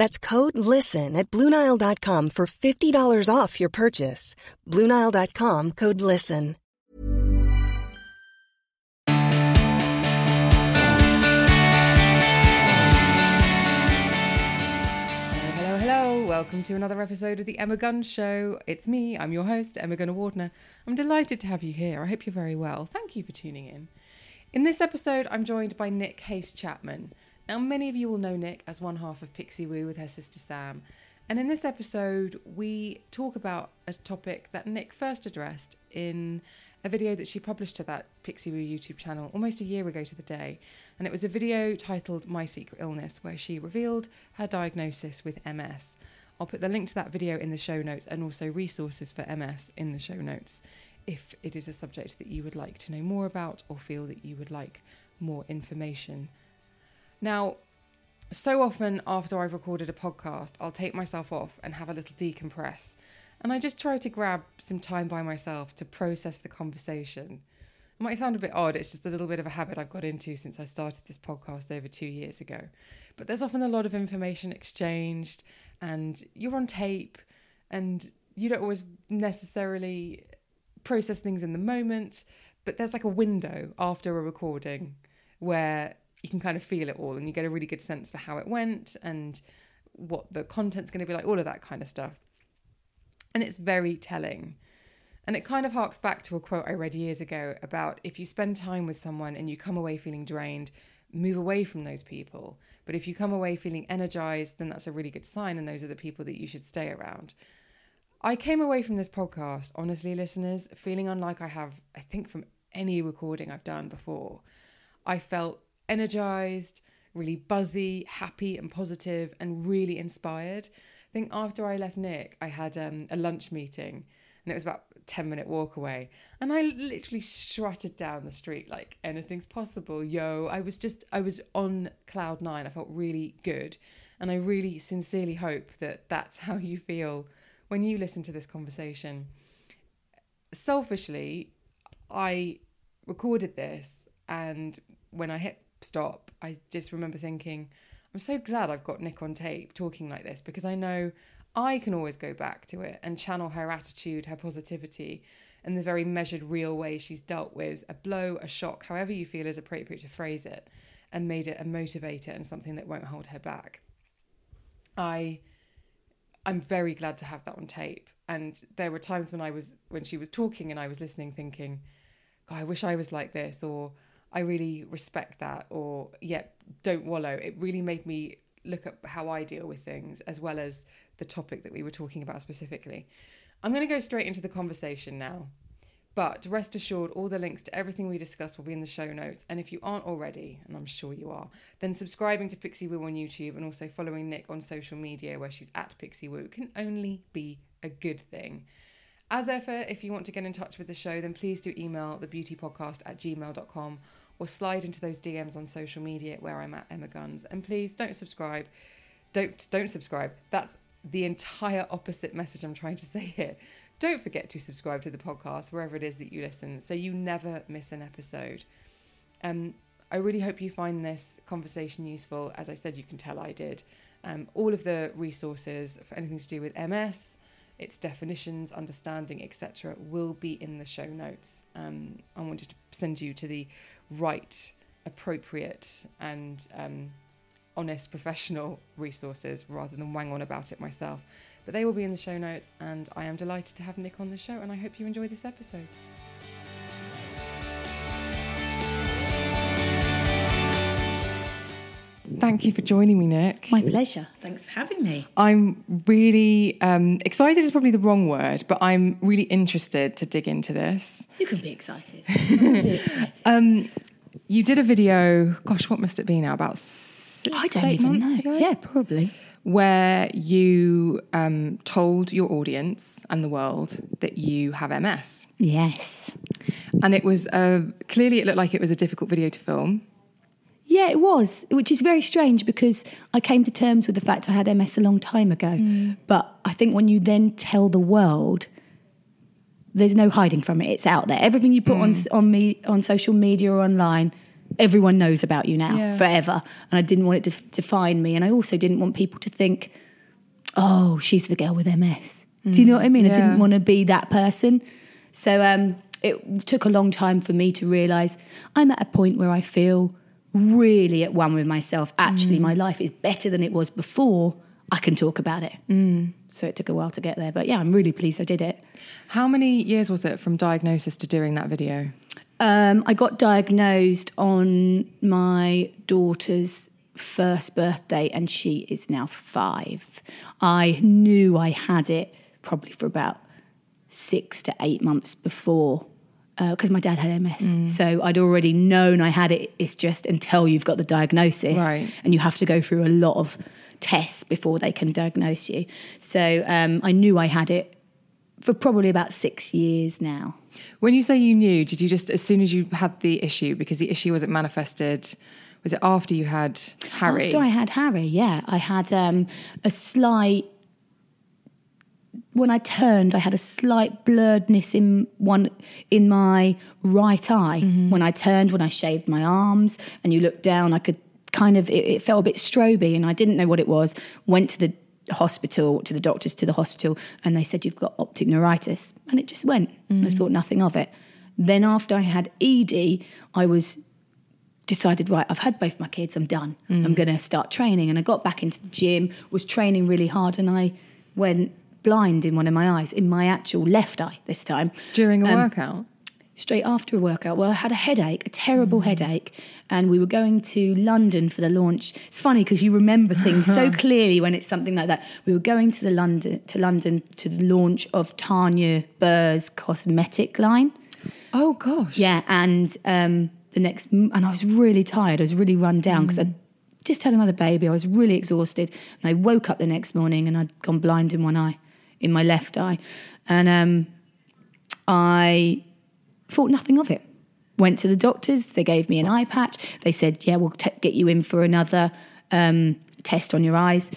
That's code LISTEN at Bluenile.com for $50 off your purchase. Bluenile.com code LISTEN. Hello, hello. Welcome to another episode of the Emma Guns Show. It's me, I'm your host, Emma Gunavardhana. I'm delighted to have you here. I hope you're very well. Thank you for tuning in. In this episode, I'm joined by Nic Haste Chapman. Now, many of you will know Nic as one half of Pixiwoo with her sister Sam. And in this episode, we talk about a topic that Nic first addressed in a video that she published to that Pixiwoo YouTube channel almost a year ago to the day. And it was a video titled My Secret Illness, where she revealed her diagnosis with MS. I'll put the link to that video in the show notes and also resources for MS in the show notes if it is a subject that you would like to know more about or feel that you would like more information now, so often after I've recorded a podcast, I'll take myself off and have a little decompress. And I just try to grab some time by myself to process the conversation. It might sound a bit odd, it's just a little bit of a habit I've got into since I started this podcast over two years ago. But there's often a lot of information exchanged, and you're on tape, and you don't always necessarily process things in the moment. But there's like a window after a recording where you can kind of feel it all and you get a really good sense for how it went and what the content's going to be like, all of that kind of stuff. And it's very telling. And it kind of harks back to a quote I read years ago about if you spend time with someone and you come away feeling drained, move away from those people. But if you come away feeling energized, then that's a really good sign, and those are the people that you should stay around. I came away from this podcast, honestly, listeners, feeling unlike I have, I think, from any recording I've done before. I felt energized, really buzzy, happy, and positive, and really inspired. I think after I left Nic, I had um, a lunch meeting and it was about a 10 minute walk away. And I literally strutted down the street like anything's possible. Yo, I was just, I was on cloud nine. I felt really good. And I really sincerely hope that that's how you feel when you listen to this conversation. Selfishly, I recorded this and when I hit stop, I just remember thinking, I'm so glad I've got Nic on tape talking like this because I know I can always go back to it and channel her attitude, her positivity, and the very measured, real way she's dealt with a blow, a shock, however you feel is appropriate to phrase it, and made it a motivator and something that won't hold her back. I I'm very glad to have that on tape. And there were times when I was when she was talking and I was listening thinking, God, I wish I was like this or I really respect that, or yeah, don't wallow. It really made me look at how I deal with things as well as the topic that we were talking about specifically. I'm going to go straight into the conversation now. But rest assured, all the links to everything we discussed will be in the show notes. And if you aren't already, and I'm sure you are, then subscribing to Pixiwoo on YouTube and also following Nic on social media where she's at Pixiwoo can only be a good thing. As ever, if you want to get in touch with the show, then please do email thebeautypodcast at gmail.com or slide into those DMs on social media where I'm at Emma Guns. And please don't subscribe. Don't don't subscribe. That's the entire opposite message I'm trying to say here. Don't forget to subscribe to the podcast wherever it is that you listen so you never miss an episode. Um, I really hope you find this conversation useful. As I said, you can tell I did. Um, all of the resources for anything to do with MS, its definitions, understanding, etc., will be in the show notes. Um, I wanted to send you to the right, appropriate, and um, honest professional resources rather than wang on about it myself. But they will be in the show notes, and I am delighted to have Nic on the show, and I hope you enjoy this episode. Thank you for joining me, Nic. My pleasure. Thanks for having me. I'm really um, excited, is probably the wrong word, but I'm really interested to dig into this. You can be excited. You did a video, gosh, what must it be now? About six, I don't eight even months know. ago? Yeah, probably. Where you um, told your audience and the world that you have MS. Yes. And it was uh, clearly, it looked like it was a difficult video to film. Yeah, it was, which is very strange because I came to terms with the fact I had MS a long time ago. Mm. But I think when you then tell the world, there's no hiding from it. It's out there. Everything you put on mm. on me on social media or online, everyone knows about you now Yeah. forever. And I didn't want it to define me, and I also didn't want people to think, "Oh, she's the girl with MS." Do you know what I mean? I didn't mm. want to be that person. So um, it took a long time for me to realize I'm at a point where I feel really at one with myself. Actually, my life is better than it was before. I can talk about it. So it took a while to get there, but yeah, I'm really pleased I did it. How many years was it from diagnosis to doing that video? Um, I got diagnosed on my daughter's first birthday, and she is now five. I knew I had it probably for about six to eight months before. Because my dad had MS. So I'd already known I had it. It's just until you've got the diagnosis. Right. And you have to go through a lot of tests before they can diagnose you. So um, I knew I had it for probably about six years now. When you say you knew, did you just, as soon as you had the issue, because the issue wasn't manifested, was it after you had Harry? After I had Harry, yeah, I had um, a slight. When I turned, I had a slight blurredness in one in my right eye. Mm-hmm. When I turned, when I shaved my arms, and you looked down, I could kind of it, it felt a bit stroby, and I didn't know what it was. Went to the hospital, to the doctors, to the hospital, and they said you've got optic neuritis, and it just went. I mm-hmm. thought nothing of it. Then after I had Edie, I was decided right i've had both my kids i'm done i'm mm. going to start training and i got back into the gym was training really hard and i went blind in one of my eyes in my actual left eye this time. During a Um, workout? straight after a workout. Well i had a headache a terrible headache and we were going to london for the launch. It's funny because you remember things so clearly when it's something like that. We were going to the london to london to the launch of tanya burr's cosmetic line. Oh, gosh. yeah, and um, the next, and I was really tired. I was really run down because I just had another baby. I was really exhausted, and I woke up the next morning and I'd gone blind in one eye, in my left eye, and um, I thought nothing of it. Went to the doctors. They gave me an eye patch. They said, "Yeah, we'll t- get you in for another um, test on your eyes."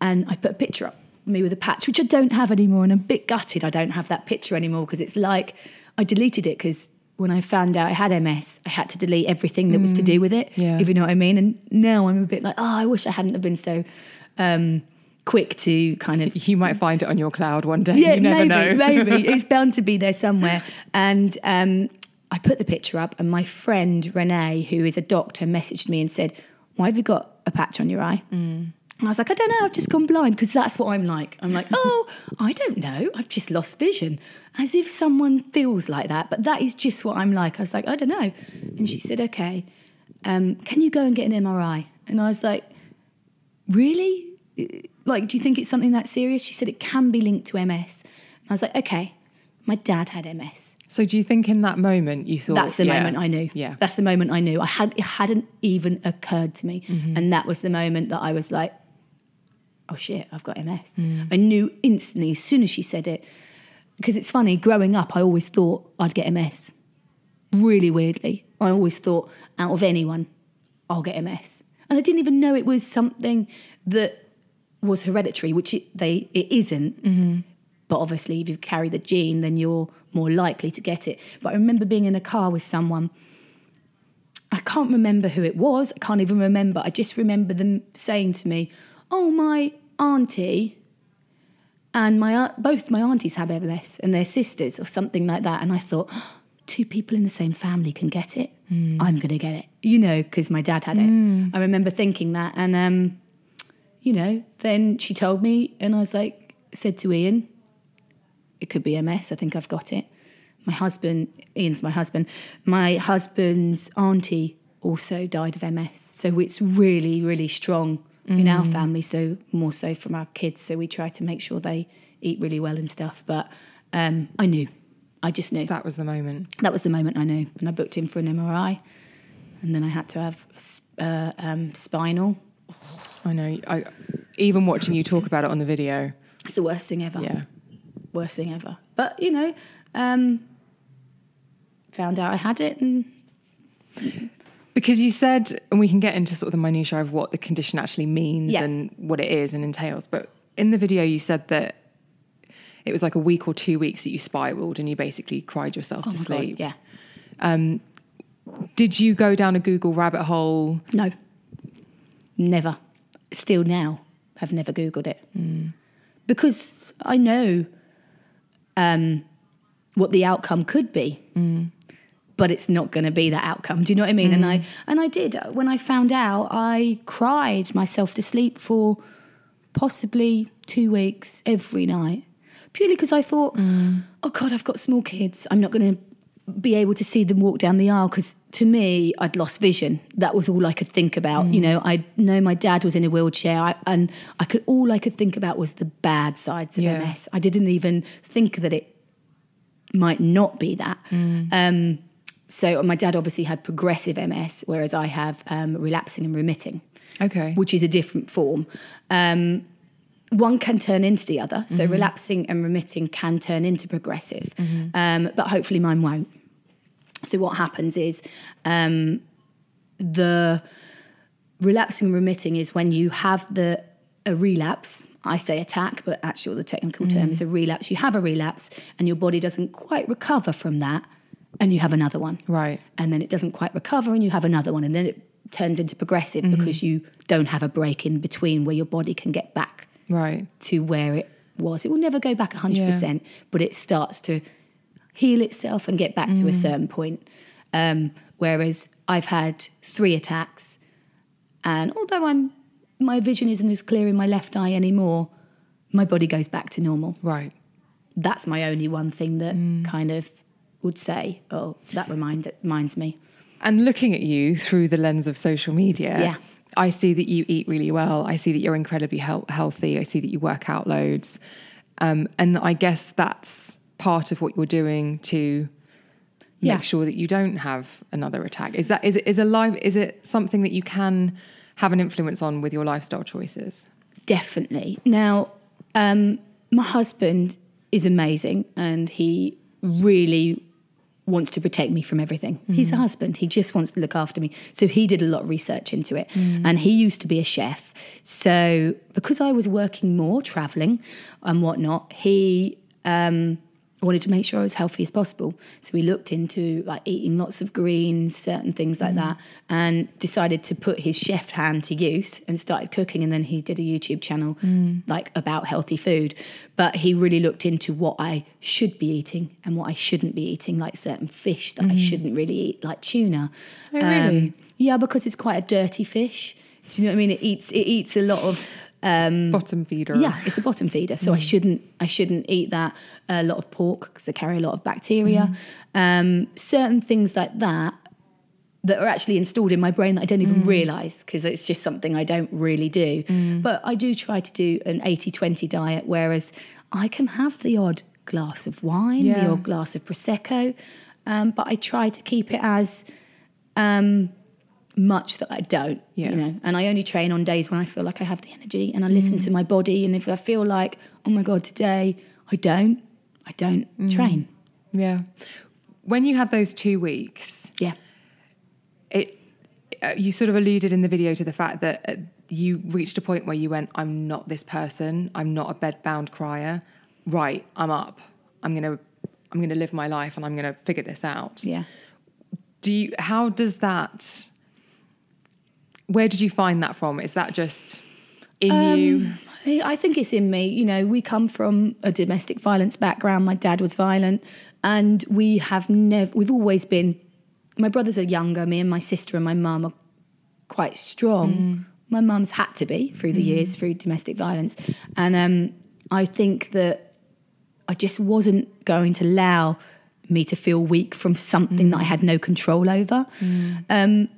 And I put a picture up of me with a patch, which I don't have anymore, and I'm a bit gutted. I don't have that picture anymore because it's like I deleted it because when I found out I had MS, I had to delete everything that was to do with it. yeah. If you know what I mean. And now I'm a bit like, oh, I wish I hadn't have been so um, quick to kind of You might find it on your cloud one day. yeah, you never maybe, know. maybe it's bound to be there somewhere. And um, I put the picture up, and my friend Renee, who is a doctor, messaged me and said, "Why have you got a patch on your eye?" And I was like, "I don't know. I've just gone blind because that's what I'm like." I'm like, "Oh, I don't know. I've just lost vision." As if someone feels like that, but that is just what I'm like. I was like, "I don't know," and she said, "Okay, um, can you go and get an MRI?" And I was like, really? Like, do you think it's something that serious? She said it can be linked to MS. And I was like, okay, my dad had MS. So do you think in that moment you thought That's the yeah, moment I knew. Yeah. That's the moment I knew. I had it hadn't even occurred to me. Mm-hmm. And that was the moment that I was like, oh shit, I've got MS. Mm. I knew instantly as soon as she said it. Because it's funny, growing up, I always thought I'd get MS. Really weirdly. I always thought out of anyone, I'll get MS. And I didn't even know it was something that was hereditary, which it, they it isn't. Mm-hmm. But obviously, if you carry the gene, then you're more likely to get it. But I remember being in a car with someone. I can't remember who it was. I can't even remember. I just remember them saying to me, "Oh, my auntie and my aunt- both my aunties have MS and they're sisters or something like that." And I thought, oh, two people in the same family can get it. Mm. I'm going to get it, you know, because my dad had it. Mm. I remember thinking that, and um, you know, then she told me, and I was like, said to Ian, it could be MS. I think I've got it. My husband, Ian's my husband. My husband's auntie also died of MS. So it's really, really strong in our family. So more so from our kids. So we try to make sure they eat really well and stuff. But um, I knew, I just knew. That was the moment. That was the moment I knew. And I booked in for an MRI, and then I had to have a uh, um, spinal. I know. I even watching you talk about it on the video. It's the worst thing ever. Yeah. Worst thing ever. But you know, um, found out I had it, and Because you said, and we can get into sort of the minutiae of what the condition actually means Yeah. and what it is and entails. But in the video, you said that it was like a week or two weeks that you spiraled and you basically cried yourself oh to sleep. God, yeah. Did you go down a Google rabbit hole? No, never. Still now, I've never Googled it because I know um, what the outcome could be, but it's not going to be that outcome. Do you know what I mean? And I and I did when I found out. I cried myself to sleep for possibly two weeks every night, purely because I thought, oh God, I've got small kids. I'm not going to be able to see them walk down the aisle because to me I'd lost vision. That was all I could think about. You know, I know my dad was in a wheelchair, I, and I could all I could think about was the bad sides of Yeah. MS. I didn't even think that it might not be that. Um, so my dad obviously had progressive MS, whereas I have um, relapsing and remitting Okay. which is a different form. Um, one can turn into the other. So relapsing and remitting can turn into progressive, um, but hopefully mine won't. So what happens is um, the relapsing and remitting is when you have the a relapse. I say attack, but actually the technical term is a relapse. You have a relapse, and your body doesn't quite recover from that, and you have another one Right. and then it doesn't quite recover and you have another one and then it turns into progressive Mm-hmm. because you don't have a break in between where your body can get back Right. to where it was it will never go back 100% but it starts to heal itself and get back Mm. to a certain point um, whereas i've had three attacks and although i'm my vision isn't as clear in my left eye anymore my body goes back to normal Right. that's my only one thing that Mm. kind of would say oh that remind, reminds me And looking at you through the lens of social media, Yeah. I see that you eat really well. I see that you're incredibly health- healthy. I see that you work out loads. Um, and I guess that's part of what you're doing to Yeah. make sure that you don't have another attack. Is that is it is a life is it something that you can have an influence on with your lifestyle choices? Definitely. Now, um, my husband is amazing and he really wants to protect me from everything. He's a husband. He just wants to look after me. So he did a lot of research into it. And he used to be a chef. So because I was working more, traveling and whatnot, he um, wanted to make sure I was healthy as possible. So we looked into like eating lots of greens, certain things like mm. that, and decided to put his chef hand to use and started cooking. And then he did a YouTube channel mm. like about healthy food. But he really looked into what I should be eating and what I shouldn't be eating, like certain fish that I mm. shouldn't really eat, like tuna. Oh, really? Um, yeah, because it's quite a dirty fish. Do you know what I mean? It eats it eats a lot of Bottom feeder. yeah, it's a bottom feeder, so I shouldn't I shouldn't eat that. A lot of pork because they carry a lot of bacteria. Um, certain things like that that are actually installed in my brain that I don't even realize because it's just something I don't really do. But I do try to do an 80-20 diet, whereas I can have the odd glass of wine, the odd glass of prosecco, um, but I try to keep it as um, much that I don't, Yeah. you know. And I only train on days when I feel like I have the energy and I listen to my body. And if I feel like, oh my god, today I don't, I don't train. Yeah. When you had those two weeks, Yeah, it uh, you sort of alluded in the video to the fact that uh, you reached a point where you went i'm not this person i'm not a bedbound crier right i'm up i'm gonna i'm gonna live my life and i'm gonna figure this out yeah. do you how does that where did you find that from is that just in um, you I think it's in me. You know, we come from a domestic violence background. My dad was violent, and we have never. We've always been. My brothers are younger. Me and my sister and my mum are quite strong. Mm. My mum's had to be through the mm. years through domestic violence, and um, I think that I just wasn't going to allow me to feel weak from something that I mm. had no control over. Um,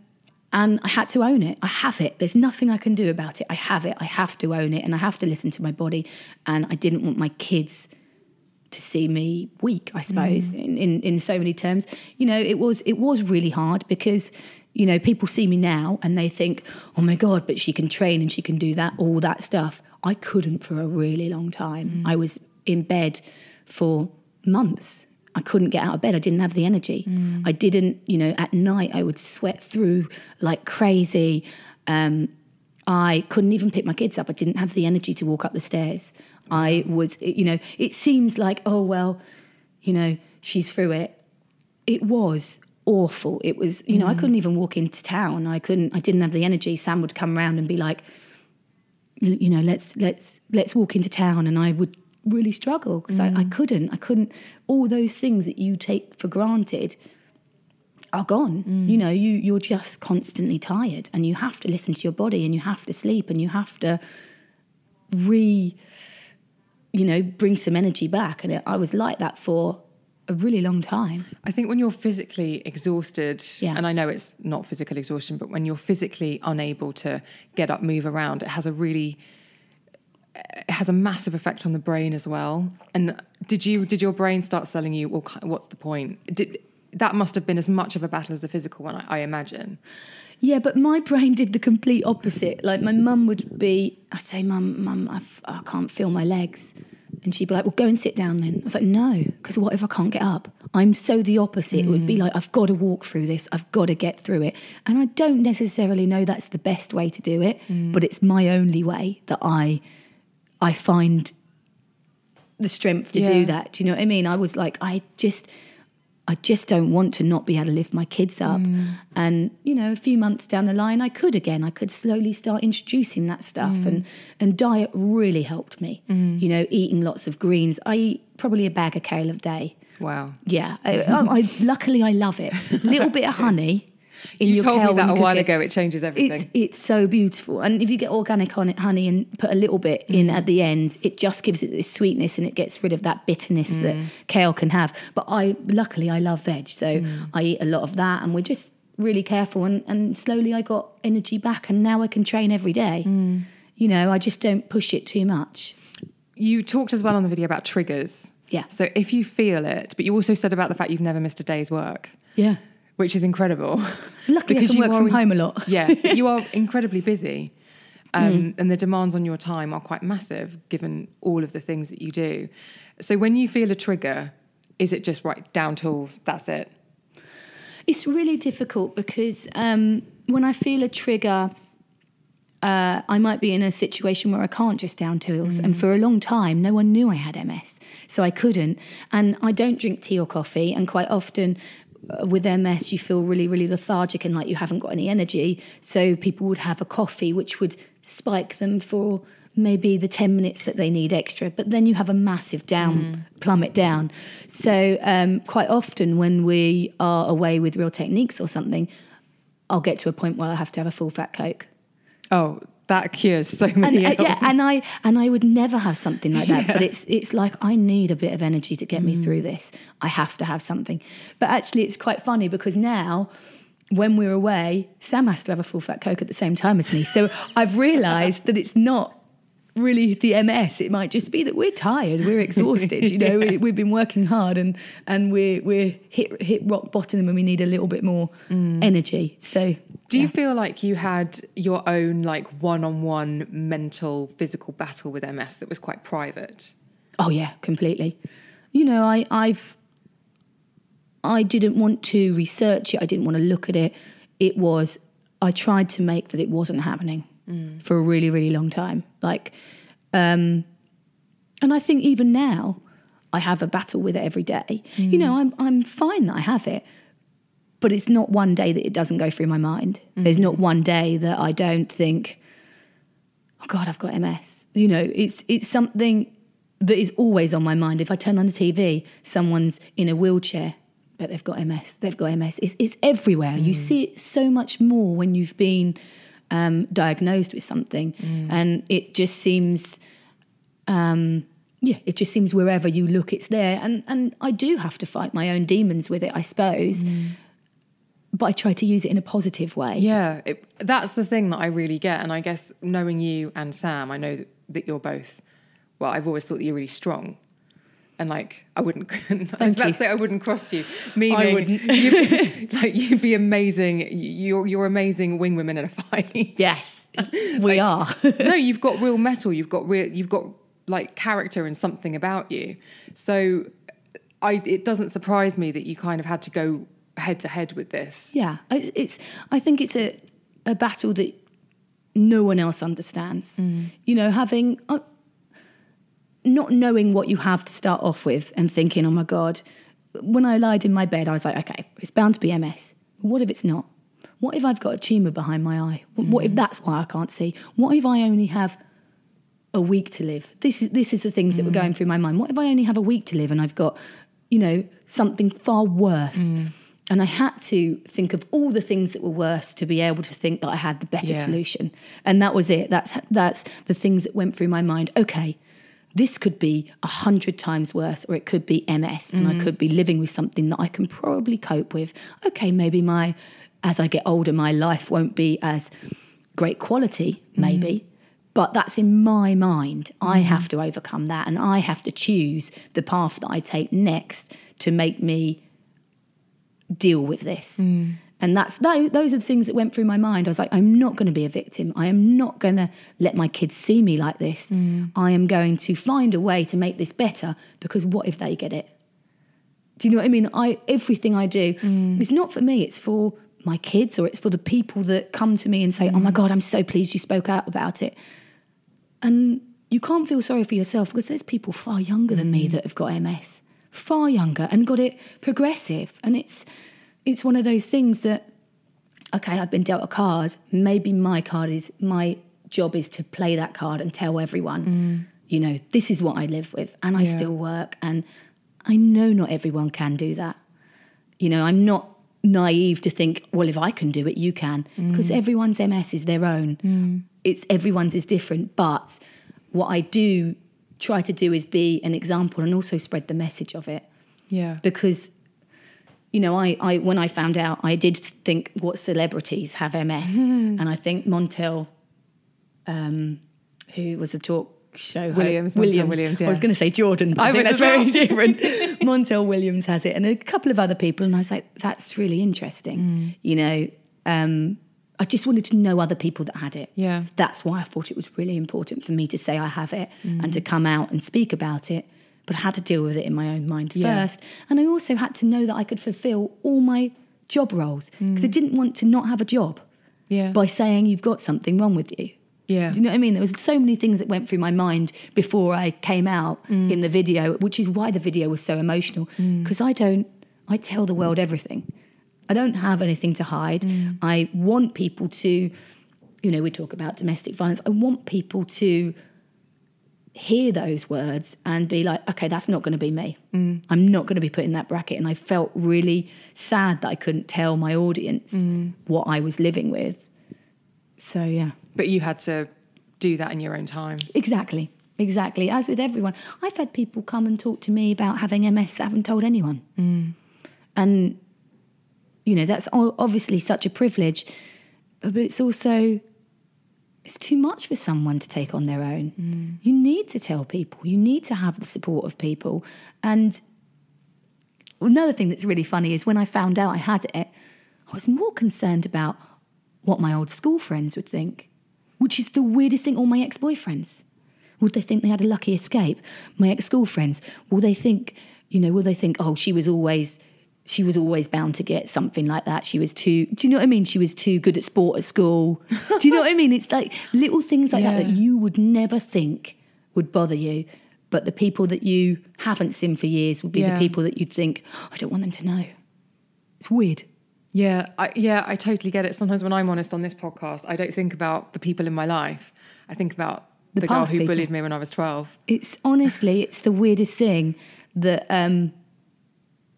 And I had to own it. I have it. There's nothing I can do about it. I have it. I have to own it and I have to listen to my body. And I didn't want my kids to see me weak, I suppose, mm. in, in, in so many terms. You know, it was it was really hard because, you know, people see me now and they think, oh my God, but she can train and she can do that, all that stuff. I couldn't for a really long time. Mm. I was in bed for months. I couldn't get out of bed. I didn't have the energy. I didn't, you know, at night I would sweat through like crazy. Um, I couldn't even pick my kids up. I didn't have the energy to walk up the stairs. I was, you know, it seems like, oh, well, you know, she's through it. It was awful. It was, you know, I couldn't even walk into town. I couldn't, I didn't have the energy. Sam would come around and be like, you know, let's, let's, let's walk into town. And I would really struggle because I, I mm. couldn't, I couldn't, all those things that you take for granted are gone. Mm. You know, you you're just constantly tired, and you have to listen to your body, and you have to sleep, and you have to re, you know, bring some energy back. And it, I was like that for a really long time. I think when you're physically exhausted, Yeah. and I know it's not physical exhaustion, but when you're physically unable to get up, move around, it has a really it has a massive effect on the brain as well. And did you did your brain start selling you? Well, what's the point? Did that must have been as much of a battle as the physical one, I, I imagine. Yeah, but my brain did the complete opposite. Like my mum would be, I'd say, "Mum, mum, I've, I can't feel my legs," and she'd be like, "Well, go and sit down then." I was like, "No, because what if I can't get up?" I'm so the opposite. It would be mm. like, "I've got to walk through this. I've got to get through it," and I don't necessarily know that's the best way to do it, mm. but it's my only way that I, I find the strength to Yeah. do that. Do you know what I mean? I was like, I just. I just don't want to not be able to lift my kids up. Mm. And, you know, a few months down the line, I could again. I could slowly start introducing that stuff. And, mm. and diet really helped me. Mm. You know, eating lots of greens. I eat probably a bag of kale a day. Wow. Yeah. I, I, I, luckily, I love it. Little bit of honey in You your told me that a while ago. It changes everything. It's it's so beautiful, and if you get organic hon- honey and put a little bit in Mm. at the end, it just gives it this sweetness and it gets rid of that bitterness that Mm. kale can have. But I luckily I love veg, so Mm. I eat a lot of that, and we're just really careful. And and slowly I got energy back, and now I can train every day. Mm. You know, I just don't push it too much. you talked as well on the video about triggers. Yeah. So if you feel it, but you also said about the fact you've never missed a day's work, Yeah. Which is incredible. Luckily, I can work are from home a lot. yeah, but you are incredibly busy. Um, Mm. And the demands on your time are quite massive given all of the things that you do. So when you feel a trigger, is it just right down tools? That's it. It's really difficult because um, when I feel a trigger, uh, I might be in a situation where I can't just down tools. And for a long time, no one knew I had MS. So I couldn't. And I don't drink tea or coffee. And quite often with MS, you feel really, really lethargic and like you haven't got any energy. So people would have a coffee, which would spike them for maybe the 10 minutes that they need extra. But then you have a massive down, plummet down. So um, quite often when we are away with real techniques or something, I'll get to a point where I have to have a full fat Coke Oh, that cures so and many. uh, yeah, and I and I would never have something like that. But it's it's like I need a bit of energy to get me through this. I have to have something. But actually, it's quite funny because now. When we're away, Sam has to have a full fat coke at the same time as me. So I've realised that it's not really the MS. It might just be that we're tired, we're exhausted. You know, we, we've been working hard, and and we're we're hit hit rock bottom, and we need a little bit more mm. energy. So Do you feel like you had your own like one-on-one mental physical battle with MS that was quite private? Oh yeah, completely. You know, I I've I didn't want to research it. I didn't want to look at it. It was I tried to make that it wasn't happening Mm. for a really really long time. Like um and I think even now I have a battle with it every day. You mm. know, I'm I'm fine that I have it. But it's not one day that it doesn't go through my mind. There's not mm. one day that I don't think oh god i've got ms you know it's it's something that is always on my mind if i turn on the tv someone's in a wheelchair but they've got ms they've got ms it's, it's everywhere you see it so much more when you've been um, diagnosed with something and it just seems um, yeah it just seems wherever you look it's there and and i do have to fight my own demons with it i suppose but I try to use it in a positive way. Yeah, it, that's the thing that I really get. And I guess knowing you and Sam, I know that, that you're both, well, I've always thought that you're really strong. And like, I wouldn't, I was about to say I wouldn't cross you. Meaning, I wouldn't. you'd, like, you'd be amazing. You're, you're amazing wing women in a fight. Yes, we are. no, you've got real metal. You've got real. You've got like character and something about you. So, I it doesn't surprise me that you kind of had to go head to head with this. Yeah, it's, it's. I think it's a a battle that no one else understands. You know, having uh, not knowing what you have to start off with and thinking, oh my god. When I lied in my bed, I was like, okay, it's bound to be MS. What if it's not? What if I've got a tumor behind my eye? What if mm. that's why I can't see? What if I only have a week to live. This is this is the things that were going mm. through my mind. What if I only have a week to live and I've got, you know, something far worse? Mm. And I had to think of all the things that were worse to be able to think that I had the better Yeah. solution. And that was it. That's that's the things that went through my mind. Okay, this could be a hundred times worse, or it could be MS, and I mm-hmm. could be living with something that I can probably cope with. Okay, maybe my as I get older, my life won't be as great quality, mm-hmm. maybe. But that's in my mind. I mm-hmm. have to overcome that and I have to choose the path that I take next to make me deal with this. Mm. And that's tho- those are the things that went through my mind. I was like, I'm not going to be a victim. I am not going to let my kids see me like this. Mm. I am going to find a way to make this better because what if they get it? Do you know what I mean? I everything I do mm. is not for me. It's for my kids or it's for the people that come to me and say, "Oh my mm. god, I'm so pleased you spoke out about it." And you can't feel sorry for yourself because there's people far younger than me that have got MS, far younger and got it progressive. And it's it's one of those things that okay, I've been dealt a card. Maybe my card is my job is to play that card and tell everyone, mm. you know, this is what I live with, and I Yeah. still work. And I know not everyone can do that. You know, I'm not naive to think, well, if I can do it, you can, mm. because everyone's MS is their own. Mm. It's everyone's is different. But what I do try to do is be an example and also spread the message of it Yeah. because you know I, I when i found out i did think what celebrities have ms and i think montel um, who was the talk show ho- Williams, Montel Williams, i was going to say jordan but I i, think that's very different montel williams has it and a couple of other people and i was like that's really interesting Mm. you know um, i just wanted to know other people that had it Yeah. that's why I thought it was really important for me to say I have it and Mm. to come out and speak about it. But I had to deal with it in my own mind Yeah. first. And I also had to know that I could fulfill all my job roles because I didn't want to not have a job Mm. Yeah. by saying you've got something wrong with you. Yeah. Do you know what I mean? There was so many things that went through my mind before I came out Mm. in the video, which is why the video was so emotional. Because I don't, I tell the world everything. I don't have anything to hide. Mm. I want people to, you know, we talk about domestic violence. I want people to hear those words and be like, okay, that's not going to be me. Mm. I'm not going to be put in that bracket. And I felt really sad that I couldn't tell my audience Mm. what I was living with. So, yeah. But you had to do that in your own time. Exactly. Exactly. As with everyone, I've had people come and talk to me about having MS that haven't told anyone. And, you know, that's obviously such a privilege, but it's also, it's too much for someone to take on their own. Mm. You need to tell people, you need to have the support of people. And another thing that's really funny is when I found out I had it, I was more concerned about what my old school friends would think, which is the weirdest thing. All my ex boyfriends. Would they think they had a lucky escape? My ex school friends, will they think, you know, will they think, oh, she was always. She was always bound to get something like that. She was too, do you know what I mean? She was too good at sport at school. Do you know what I mean? It's like little things like that that you would never think would bother you. But the people that you haven't seen for years would be Yeah. the people that you'd think, "Oh, I don't want them to know. It's weird. Yeah, I, yeah, I totally get it. Sometimes when I'm honest on this podcast, I don't think about the people in my life. I think about The the, girl who people. bullied me when I was 12. It's honestly, it's the weirdest thing that um,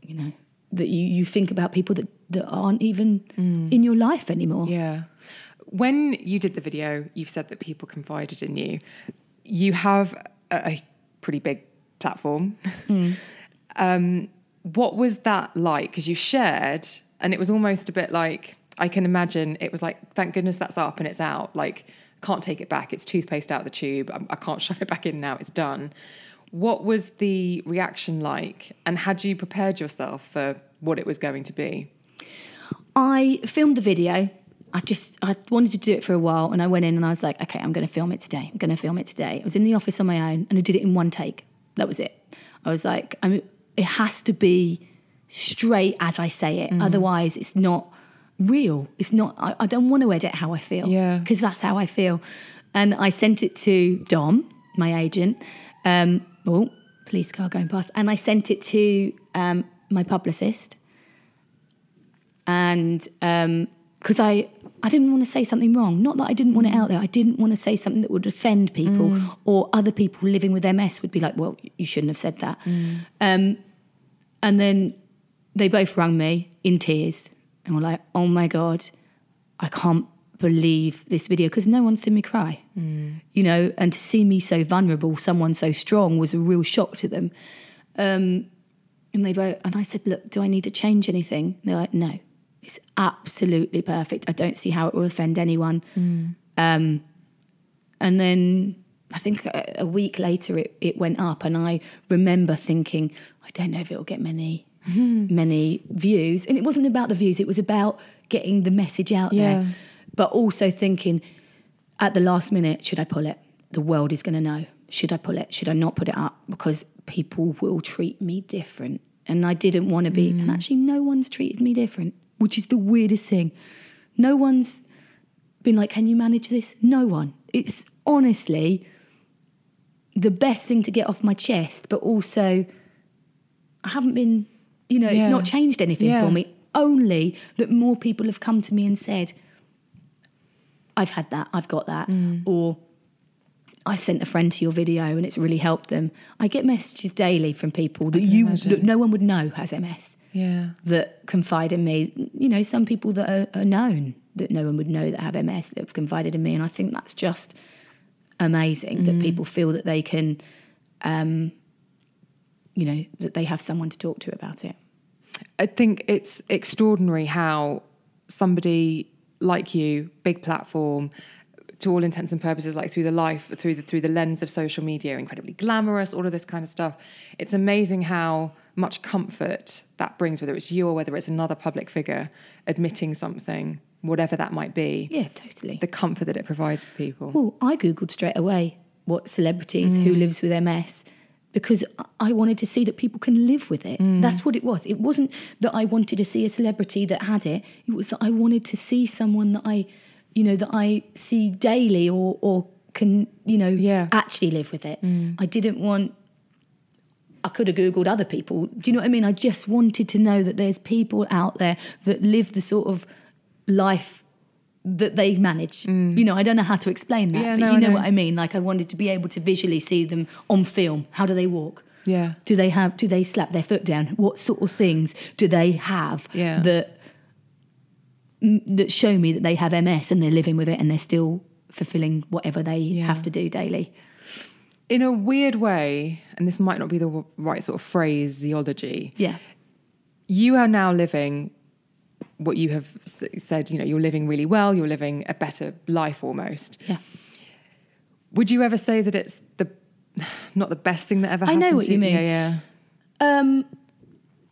you know that you you think about people that that aren't even in your life anymore. Yeah. When you did the video, you've said that people confided in you. You have a, a pretty big platform. um, what was that like? Because you shared and it was almost a bit like I can imagine it was like, thank goodness that's up and it's out. Like, can't take it back. It's toothpaste out of the tube. I, I can't shove it back in now. It's done. What was the reaction like? And had you prepared yourself for what it was going to be? I filmed the video. I just I wanted to do it for a while, and I went in and I was like, okay, I'm going to film it today. I'm going to film it today. I was in the office on my own, and I did it in one take. That was it. I was like, I mean, it has to be straight as I say it. Otherwise, it's not real. It's not. I, I don't want to edit how I feel. Yeah. because that's how I feel. And I sent it to Dom, my agent. Um, oh, police car going past, and I sent it to um, my publicist and because I I didn't want to say something wrong. Not that I didn't want it out there. I didn't want to say something that would offend people, or other people living with MS would be like, "Well, you shouldn't have said that." Um, and then they both rang me in tears and were like, "Oh my god, I can't believe this video because no one's seen me cry." You know, and to see me so vulnerable, someone so strong, was a real shock to them. Um, and they wrote, and I said, Look, do I need to change anything? And they're like, No, it's absolutely perfect. I don't see how it will offend anyone. Um, and then I think a, a week later it, it went up, and I remember thinking, I don't know if it'll get many, many views. And it wasn't about the views, it was about getting the message out Yeah. there. But also thinking, at the last minute, should I pull it? The world is going to know. Should I pull it? Should I not put it up? Because people will treat me different. And I didn't want to be. And mm. actually, no one's treated me different, which is the weirdest thing. No one's been like, can you manage this? No one. It's honestly the best thing to get off my chest, but also, I haven't been, you know, it's not changed anything Yeah. for me. Only that more people have come to me and said, I've had that, I've got that, Mm. or I sent a friend to your video and it's really helped them. I get messages daily from people that you that no one would know has MS Yeah. that confide in me. You know, some people that are, are known that no one would know that have MS that have confided in me, and I think that's just amazing that people feel that they can, um, you know, that they have someone to talk to about it. I think it's extraordinary how somebody like you, big platform, to all intents and purposes, like through the life, through the through the lens of social media, incredibly glamorous, all of this kind of stuff. It's amazing how much comfort that brings, whether it's you or whether it's another public figure admitting something, whatever that might be. Yeah, totally. The comfort that it provides for people. Well, I googled straight away what celebrities who mm. lives with MS because I wanted to see that people can live with it. Mm. That's what it was. It wasn't that I wanted to see a celebrity that had it. It was that I wanted to see someone that I, you know, that I see daily or or can, you know, Yeah. actually live with it. Mm. I didn't want I could have Googled other people. Do you know what I mean? I just wanted to know that there's people out there that live the sort of life that they manage. Mm. You know, I don't know how to explain that, Yeah, but no, you know, know. what I mean. Like I wanted to be able to visually see them on film. How do they walk? Yeah. Do they have? Do they slap their foot down? What sort of things do they have Yeah. that that show me that they have MS and they're living with it and they're still fulfilling whatever they Yeah. have to do daily? In a weird way, and this might not be the right sort of phraseology, Yeah. you are now living what you have said, you know, you're living really well, you're living a better life almost. Yeah. Would you ever say that it's the not the best thing that ever I happened know what to you mean. Yeah, yeah. Um,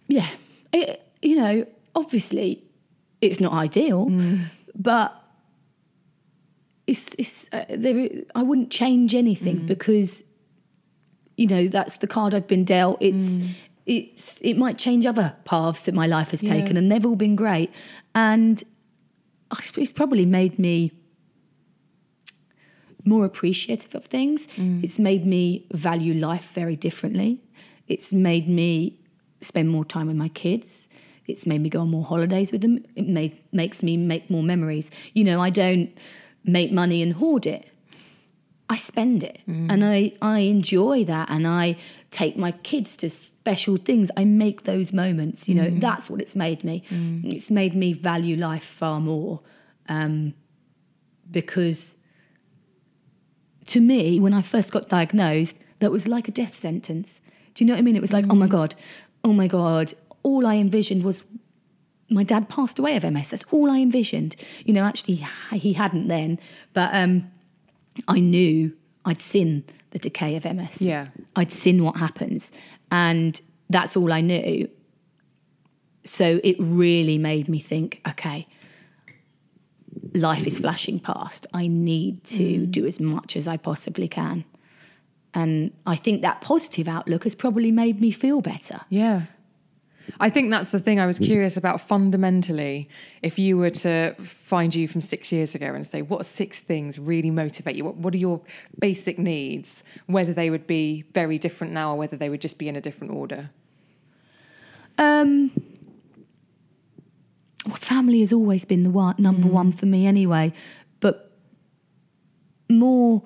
yeah, it, you know, obviously, it's not ideal, but it's it's uh, there. i- I wouldn't change anything because you know that's the card I've been dealt. It's it's it might change other paths that my life has Yeah. taken, and they've all been great. And it's probably made me more appreciative of things. Mm. It's made me value life very differently. It's made me spend more time with my kids. It's made me go on more holidays with them. It made, makes me make more memories. You know, I don't make money and hoard it. I spend it mm. and I, I enjoy that and I take my kids to special things. I make those moments, you know, that's what it's made me. It's made me value life far more um, because to me, when I first got diagnosed, that was like a death sentence. Do you know what I mean? It was like, oh my God, oh my God. All I envisioned was my dad passed away of MS. That's all I envisioned. You know, actually, he hadn't then, but um, I knew I'd seen the decay of MS. Yeah. I'd seen what happens. And that's all I knew. So it really made me think okay, life is flashing past. I need to hmm. do as much as I possibly can. And I think that positive outlook has probably made me feel better. Yeah. I think that's the thing I was curious about fundamentally. If you were to find you from six years ago and say, what six things really motivate you? What, what are your basic needs? Whether they would be very different now or whether they would just be in a different order. Um, well, family has always been the one, number one for me anyway, but more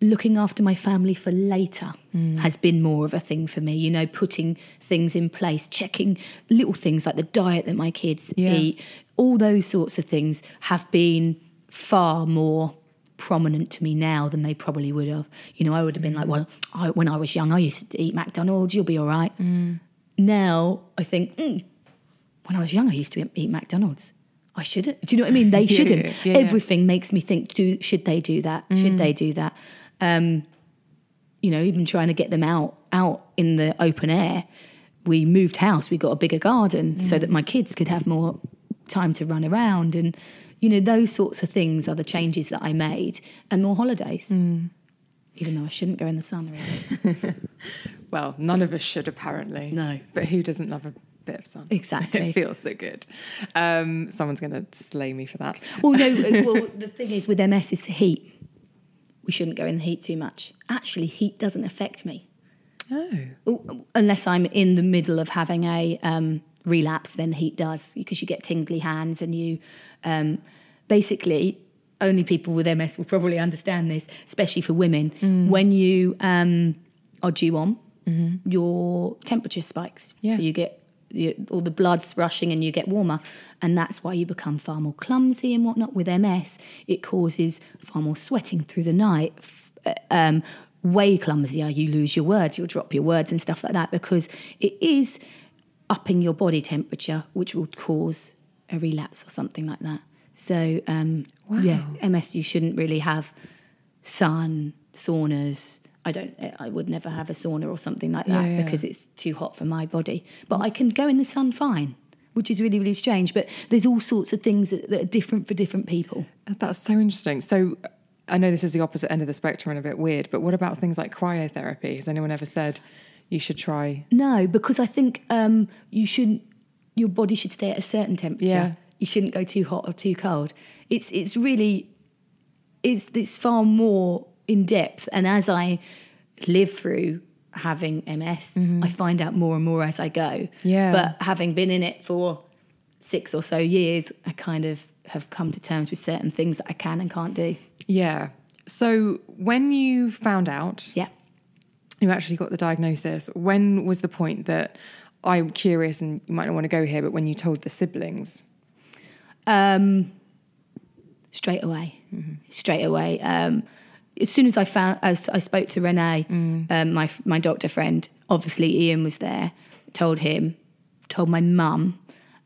looking after my family for later has been more of a thing for me. You know, putting things in place, checking little things like the diet that my kids Yeah. eat, all those sorts of things have been far more prominent to me now than they probably would have. You know, I would have been like, well, I, when I was young, I used to eat McDonald's. You'll be all right. Now I think. Mm, when I was young, I used to eat McDonald's. I shouldn't. Do you know what I mean? They shouldn't. yeah, yeah. Everything makes me think: Do should they do that? Should they do that? Um, you know, even trying to get them out out in the open air. We moved house. We got a bigger garden so that my kids could have more time to run around, and you know, those sorts of things are the changes that I made, and more holidays. Even though I shouldn't go in the sun, really. Well, none of us should apparently. No. But who doesn't love a bit of sun? Exactly. it feels so good. Um, someone's going to slay me for that. Well, no. uh, well, the thing is with MS is the heat. We shouldn't go in the heat too much. Actually, heat doesn't affect me Oh. Unless I'm in the middle of having a um, relapse. Then heat does because you get tingly hands and you um, basically only people with MS will probably understand this, especially for women. When you um, are due on, your temperature spikes, Yeah. so you get you, all the blood's rushing and you get warmer, and that's why you become far more clumsy and whatnot. With MS, it causes far more sweating through the night. uh, Um, way clumsier, you lose your words, you'll drop your words and stuff like that because it is upping your body temperature, which will cause a relapse or something like that. So, um, yeah, MS, you shouldn't really have sun, saunas. I don't, I would never have a sauna or something like that Yeah, yeah. because it's too hot for my body. But I can go in the sun fine, which is really, really strange. But there's all sorts of things that, that are different for different people. That's so interesting. So I know this is the opposite end of the spectrum and a bit weird, but what about things like cryotherapy? Has anyone ever said you should try? No, because I think um, you shouldn't. Your body should stay at a certain temperature. Yeah. You shouldn't go too hot or too cold. It's it's really it's it's far more in depth. And as I live through having MS, I find out more and more as I go. Yeah. But having been in it for six or so years, I kind of have come to terms with certain things that I can and can't do. Yeah. So when you found out Yeah. you actually got the diagnosis, when was the point that I'm curious and you might not want to go here, but when you told the siblings? Um, straight away, straight away. Um, as soon as I found, as I spoke to Renee, um, my my doctor friend. Obviously, Ian was there. Told him, told my mum,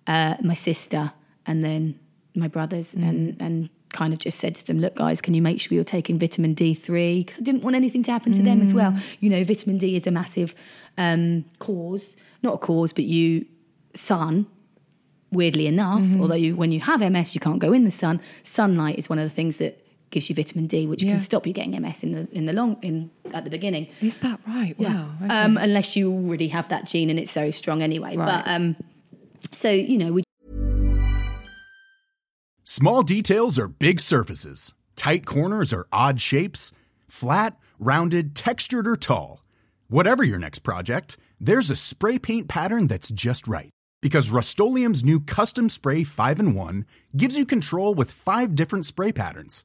uh, my sister, and then my brothers, and and kind of just said to them, "Look, guys, can you make sure you're taking vitamin D three? Because I didn't want anything to happen to them as well. You know, vitamin D is a massive um, cause, not a cause, but you sun weirdly enough, although you, when you have MS, you can't go in the sun. Sunlight is one of the things that gives you vitamin D, which Yeah. can stop you getting MS in the in the long in at the beginning. Is that right? Wow. okay. Um, unless you already have that gene and it's so strong anyway. Right. But um, so you know, we Small details are big surfaces. Tight corners are odd shapes. Flat, rounded, textured, or tall. Whatever your next project, there's a spray paint pattern that's just right. Because Rust-Oleum Custom Spray 5 in 1 gives you control with five different spray patterns.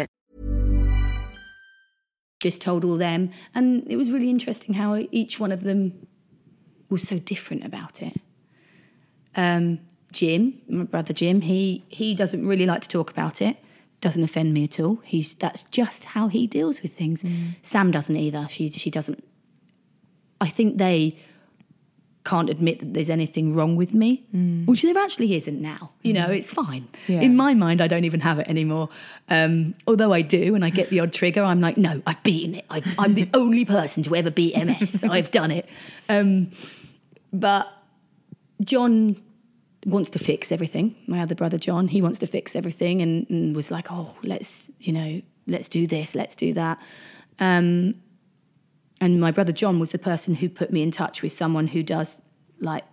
Just told all them. And it was really interesting how each one of them was so different about it. Um, Jim, my brother Jim, he he doesn't really like to talk about it. Doesn't offend me at all. He's that's just how he deals with things. Sam doesn't either. She she doesn't. I think they can't admit that there's anything wrong with me, which there actually isn't now. You know, it's fine. Yeah. In my mind, I don't even have it anymore. Um, although I do, and I get the odd trigger, I'm like, no, I've beaten it. I've, I'm the only person to ever beat MS. I've done it. Um, but John wants to fix everything. My other brother, John, he wants to fix everything and, and was like, oh, let's, you know, let's do this, let's do that. Um, and my brother John was the person who put me in touch with someone who does like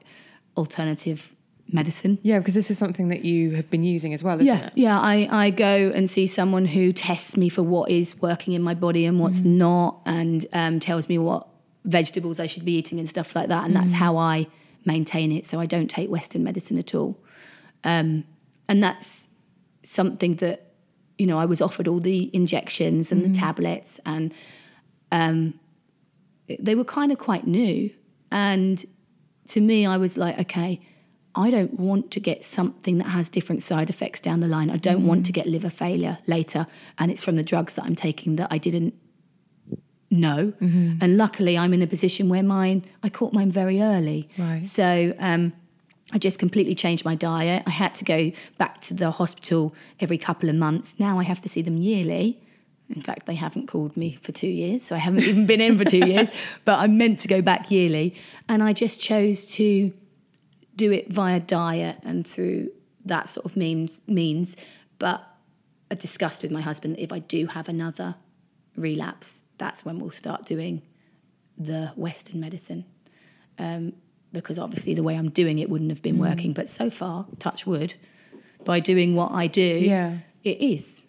alternative medicine. Yeah, because this is something that you have been using as well, isn't Yeah, it? yeah. I, I go and see someone who tests me for what is working in my body and what's not, and um, tells me what vegetables I should be eating and stuff like that. And that's how I maintain it. So I don't take Western medicine at all. Um, and that's something that you know I was offered all the injections and the tablets, and um, they were kind of quite new. And to me, I was like, okay, I don't want to get something that has different side effects down the line. I don't want to get liver failure later, and it's from the drugs that I'm taking that I didn't know. And luckily, I'm in a position where mine, I caught mine very early. Right. So um, I just completely changed my diet. I had to go back to the hospital every couple of months. Now I have to see them yearly. In fact, they haven't called me for two years, so I haven't even been in for two years. But I'm meant to go back yearly, and I just chose to do it via diet and through that sort of means means. But I discussed with my husband that if I do have another relapse, that's when we'll start doing the Western medicine. Um, because obviously the way I'm doing it wouldn't have been working. But so far, touch wood, by doing what I do, Yeah. it is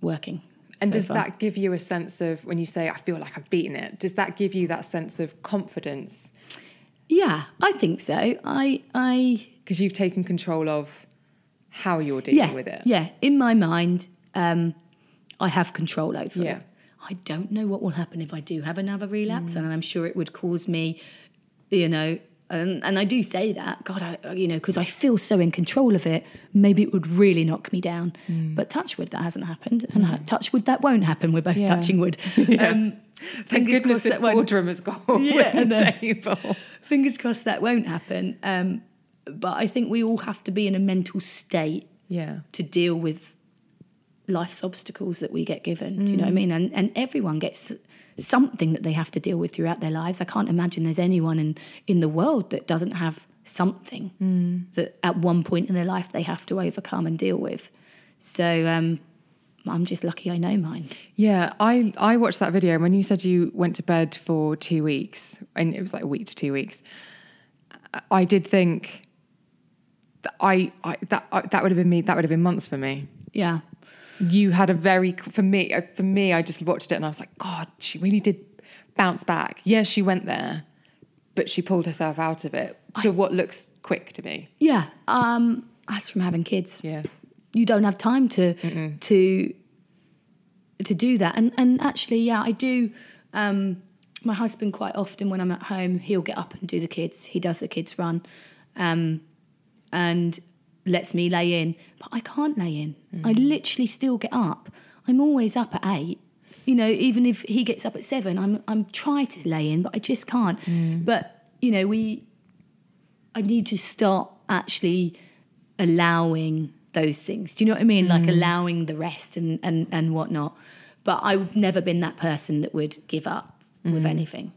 working. And so does far. that give you a sense of when you say I feel like I've beaten it? Does that give you that sense of confidence Yeah, I think so. I I because you've taken control of how you're dealing yeah, with it? Yeah, in my mind, um, I have control over Yeah. it. I don't know what will happen if I do have another Mm. relapse, and I'm sure it would cause me, you know, and, and I do say that, God, I, you know, because I feel so in control of it, maybe it would really knock me down. Mm. But touch wood, that hasn't happened, and I- touch wood, that won't happen. We're both Yeah. touching wood. Yeah. Um, Thank goodness this boardroom has got a Yeah, I table. fingers crossed that won't happen. Um, but I think we all have to be in a mental state Yeah. to deal with life's obstacles that we get given. Do you know what I mean? And and everyone gets something that they have to deal with throughout their lives. I can't imagine there's anyone in in the world that doesn't have something that at one point in their life they have to overcome and deal with. So um, I'm just lucky I know mine. Yeah, I I watched that video and when you said you went to bed for two weeks, and it was like a week to two weeks. I- I did think that I, I that I, that would have been me. That would have been months for me. Yeah. You had a very for me uh, for me. I just watched it and I was like, God, she really did bounce back. Yes, she went there, but she pulled herself out of it to what looks quick to me. Yeah. Um, as from having kids. Yeah, you don't have time to to to do that. And and actually, yeah, I do. Um, my husband quite often when I'm at home, he'll get up and do the kids. He does the kids run, um, and lets me lay in. But I can't lay in. Mm. I literally still get up. I'm always up at eight. You know, even if he gets up at seven, I'm I'm trying to lay in, but I just can't. Mm. But you know, we I need to start actually allowing those things. Do you know what I mean? Like mm. allowing the rest and, and, and whatnot. But I've never been that person that would give up with anything.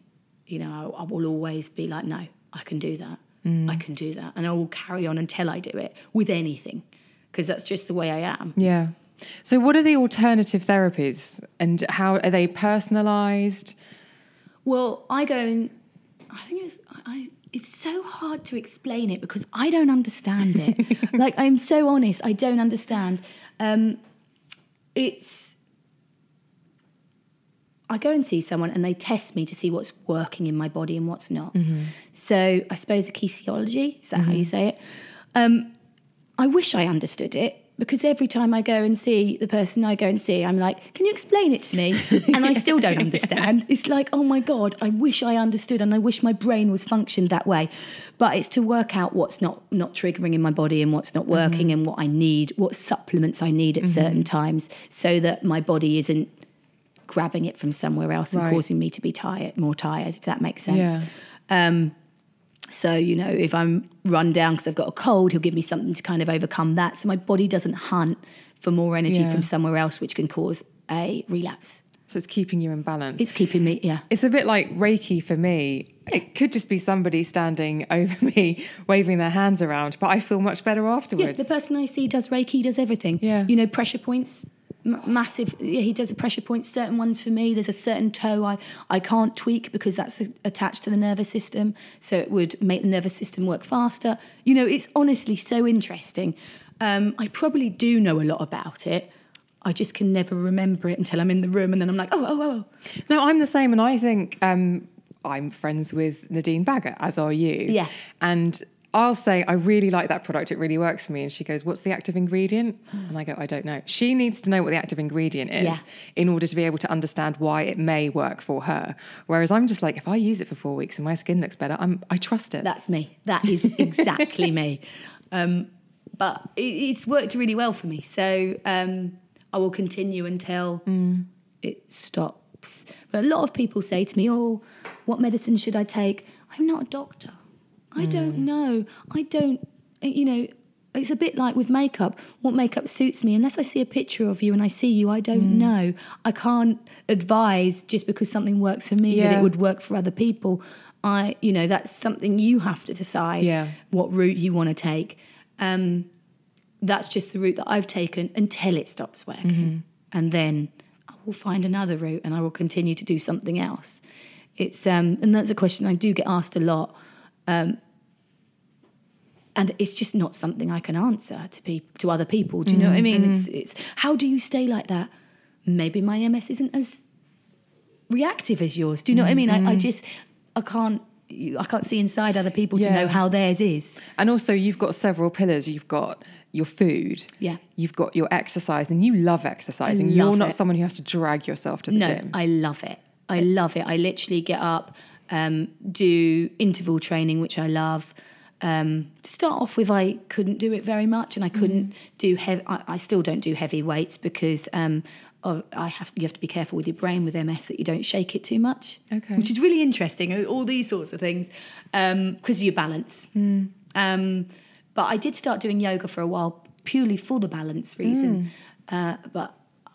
You know, I, I will always be like, no, I can do that. I can do that. And I will carry on until I do it with anything because that's just the way I am. yeah. So, what are the alternative therapies, and how are they personalised? Well, I go and I think it's I, it's so hard to explain it because I don't understand it. like I'm so honest, I don't understand. Um, it's I go and see someone and they test me to see what's working in my body and what's not. Mm-hmm. So I suppose a kinesiology is that how you mm-hmm. say it? Um, I wish I understood it because every time I go and see the person I go and see, I'm like, can you explain it to me? And I still don't understand. It's like, oh my God, I wish I understood and I wish my brain was functioned that way. But it's to work out what's not, not triggering in my body and what's not working mm-hmm. and what I need, what supplements I need at certain times so that my body isn't grabbing it from somewhere else and Right. causing me to be tired, more tired, if that makes sense. Yeah. Um, so, you know, if I'm run down because I've got a cold, he'll give me something to kind of overcome that. So my body doesn't hunt for more energy Yeah. from somewhere else, which can cause a relapse. So, it's keeping you in balance. It's keeping me, yeah. It's a bit like Reiki for me. It could just be somebody standing over me, waving their hands around, but I feel much better afterwards. Yeah, afterwards. the person I see does Reiki, does everything. Yeah. You know, pressure points, m- massive. Yeah, he does the pressure points, certain ones for me. There's a certain toe I, I can't tweak because that's a- attached to the nervous system. So it would make the nervous system work faster. You know, it's honestly so interesting. Um, I probably do know a lot about it. I just can never remember it until I'm in the room and then I'm like, oh, oh, oh. No, I'm the same, and I think um, I'm friends with Nadine Baggott, as are you. Yeah. And I'll say, I really like that product. It really works for me. And she goes, What's the active ingredient? And I go, I don't know. She needs to know what the active ingredient is Yeah. in order to be able to understand why it may work for her. Whereas I'm just like, if I use it for four weeks and my skin looks better, I'm, I trust it. That's me. That is exactly me. Um, but it, it's worked really well for me. So um, I will continue until it stops. But a lot of people say to me, "Oh, what medicine should I take?" I'm not a doctor. I don't know. I don't. You know. It's a bit like with makeup. What makeup suits me? Unless I see a picture of you and I see you, I don't know. I can't advise just because something works for me that it would work for other people. I, you know, that's something you have to decide Yeah. what route you want to take. Um, that's just the route that I've taken until it stops working. Mm-hmm. And then I will find another route and I will continue to do something else. It's um, and that's a question I do get asked a lot. Um, and it's just not something I can answer to people to other people. Do you know what I mm, mean? It's mm. it's how do you stay like that? Maybe my MS isn't as reactive as yours. Do you know what I mean? I, I mm, just I can't I can't see inside other people to know how theirs is. And also, you've got several pillars. You've got your food. Yeah. You've got your exercise, and you love exercising. love You're not it. someone who has to drag yourself to the No, gym. I love it. I love it. I literally get up, um, do interval training, which I love. Um, to start off with, I couldn't do it very much, and I couldn't Mm. do heavy. I, I still don't do heavy weights because um, of, I have you have to be careful with your brain with MS that you don't shake it too much. Okay. which is really interesting. uh, All these sorts of things because of your balance. Mm. Um, but I did start doing yoga for a while purely for the balance reason, Mm. uh, but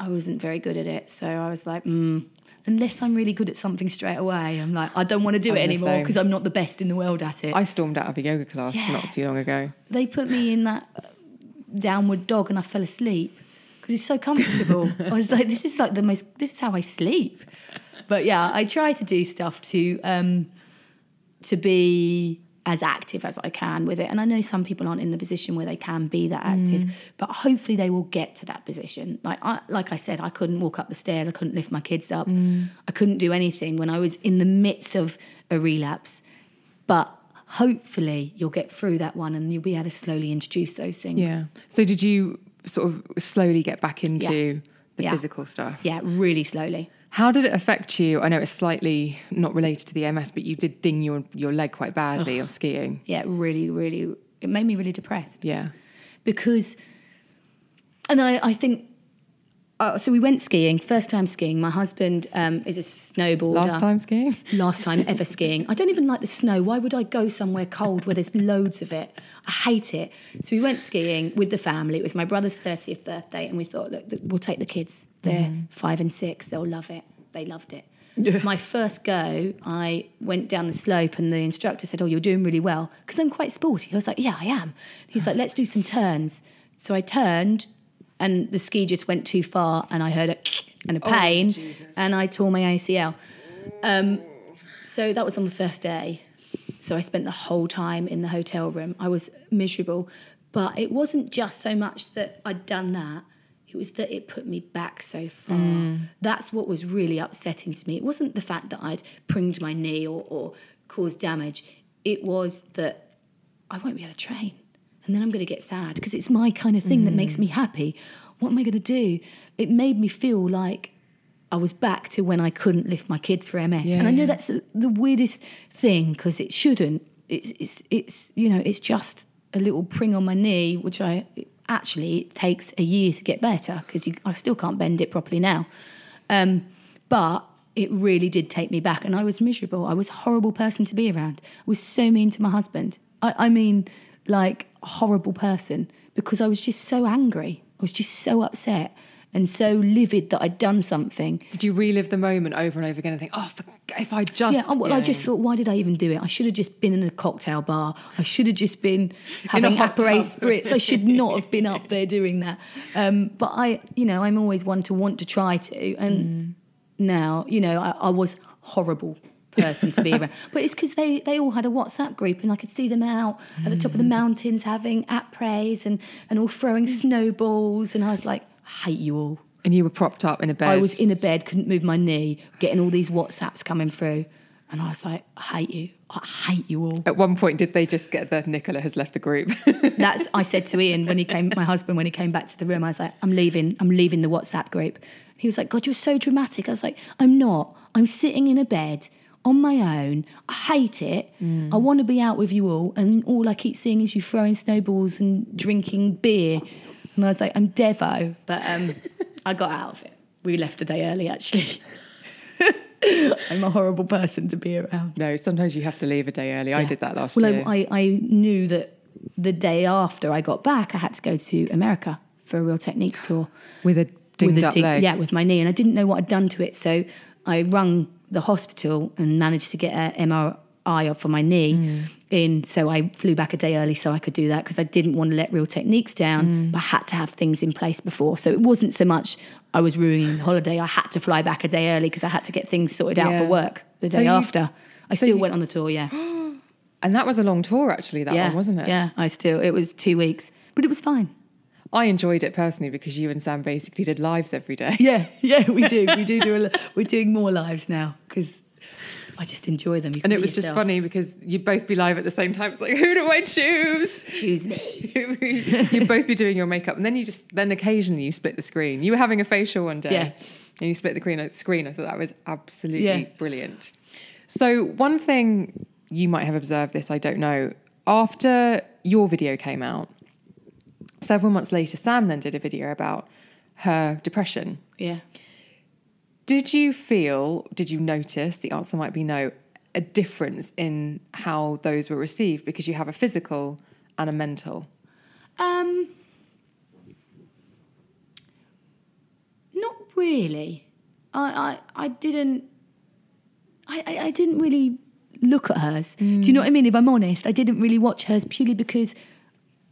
I wasn't very good at it. So I was like, mm, unless I'm really good at something straight away, I'm like, I don't want to do I'm it anymore because I'm not the best in the world at it. I stormed out of a yoga class Yeah. not too long ago. they put me in that uh, downward dog and I fell asleep because it's so comfortable. I was like, this is like the most, this is how I sleep. But yeah, I try to do stuff to um, to be as active as I can with it. And I know some people aren't in the position where they can be that active, mm. but hopefully they will get to that position. Like I, like I said, I couldn't walk up the stairs, I couldn't lift my kids up, mm. I couldn't do anything when I was in the midst of a relapse. But hopefully you'll get through that one and you'll be able to slowly introduce those things. Yeah. So did you sort of slowly get back into the Yeah. physical stuff? Yeah, really slowly. How did it affect you? I know it's slightly not related to the MS, but you did ding your your leg quite badly on skiing. Yeah, really, really, it made me really depressed. Yeah. because and I, I think uh, so we went skiing first time skiing. My husband um, is a snowboarder. Last time skiing? last time ever skiing. I don't even like the snow. Why would i go somewhere cold where there's loads of it? I hate it. So we went skiing with the family. It was my brother's 30th birthday and we thought look we'll take the kids. They're five and six. They'll love it. They loved it. My first go, I went down the slope and the instructor said, Oh, you're doing really well. Because I'm quite sporty. I was like, Yeah, I am. He's like, Let's do some turns. So I turned and the ski just went too far, and I heard a and a pain, and I tore my ACL. Um, so that was on the first day. So I spent the whole time in the hotel room. I was miserable, but it wasn't just so much that I'd done that. It was that it put me back so far. That's what was really upsetting to me. It wasn't the fact that I'd pringed my knee or, or caused damage. It was that I won't be able to train. And then I'm going to get sad because it's my kind of thing that makes me happy. What am I going to do? It made me feel like I was back to when I couldn't lift my kids for MS. and I know Yeah. that's the, the weirdest thing because it shouldn't. It's, it's, it's, you know, it's just a little pring on my knee, which I actually it takes a year to get better because I still can't bend it properly now. Um, but it really did take me back, and I was miserable. I was a horrible person to be around. I was so mean to my husband. I, I mean, like a horrible person because I was just so angry. I was just so upset and so livid that I'd done something. Did you relive the moment over and over again and think, oh, if I just. Yeah, well, I just thought, why did I even do it? I should have just been in a cocktail bar. I should have just been having Aperol spritz. I should not have been up there doing that. Um, but I, you know, I'm always one to want to try to. And now, you know, I, I was horrible person to be around. But it's because they, they all had a WhatsApp group and I could see them out at the top of the mm. mountains having apres and, and all throwing mm. snowballs. And I was like, I hate you all. And you were propped up in a bed. I was in a bed, couldn't move my knee, getting all these WhatsApps coming through. And I was like, I hate you. I hate you all. At one point, did they just get that Nicola has left the group? That's I said to Ian when he came, my husband, when he came back to the room, I was like, I'm leaving, I'm leaving the WhatsApp group. He was like, God, you're so dramatic. I was like, I'm not. I'm sitting in a bed on my own. I hate it. I want to be out with you all, and all I keep seeing is you throwing snowballs and drinking beer. And I was like, I'm Devo. But um, I got out of it. We left a day early, actually. I'm a horrible person to be around. no, sometimes you have to leave a day early. I did that last well, year. I, I, I knew that the day after I got back, I had to go to America for a Real Techniques tour. with a dinged with a up leg. Yeah, with my knee. And I didn't know what I'd done to it. So I rung the hospital and managed to get an MRI for my knee Mm. in. So I flew back a day early so I could do that because I didn't want to let Real Techniques down, Mm. but I had to have things in place before. So it wasn't so much I was ruining the holiday. I had to fly back a day early because I had to get things sorted out Yeah. for work the So day you- after. I so still you- went on the tour, yeah. And that was a long tour, actually, that yeah, one, wasn't it? Yeah, I still. It was two weeks, but it was fine. I enjoyed it personally because you and Sam basically did lives every day. Yeah, yeah, we do. We do do. A, we're doing more lives now because I just enjoy them. You And it was just funny because you'd both be live at the same time. It's like, who do I choose? Choose me. you'd both be doing your makeup, and then you just then occasionally you split the screen. You were having a facial one day, Yeah. and you split the screen. Screen. I thought that was absolutely Yeah. brilliant. So one thing you might have observed this, I don't know. After your video came out, several months later, Sam then did a video about her depression. Yeah. Did you feel, did you notice, the answer might be no, a difference in how those were received because you have a physical and a mental? Um. Not really. I I, I didn't. I, I I didn't really look at hers. Do you know what I mean? If I'm honest, I didn't really watch hers purely because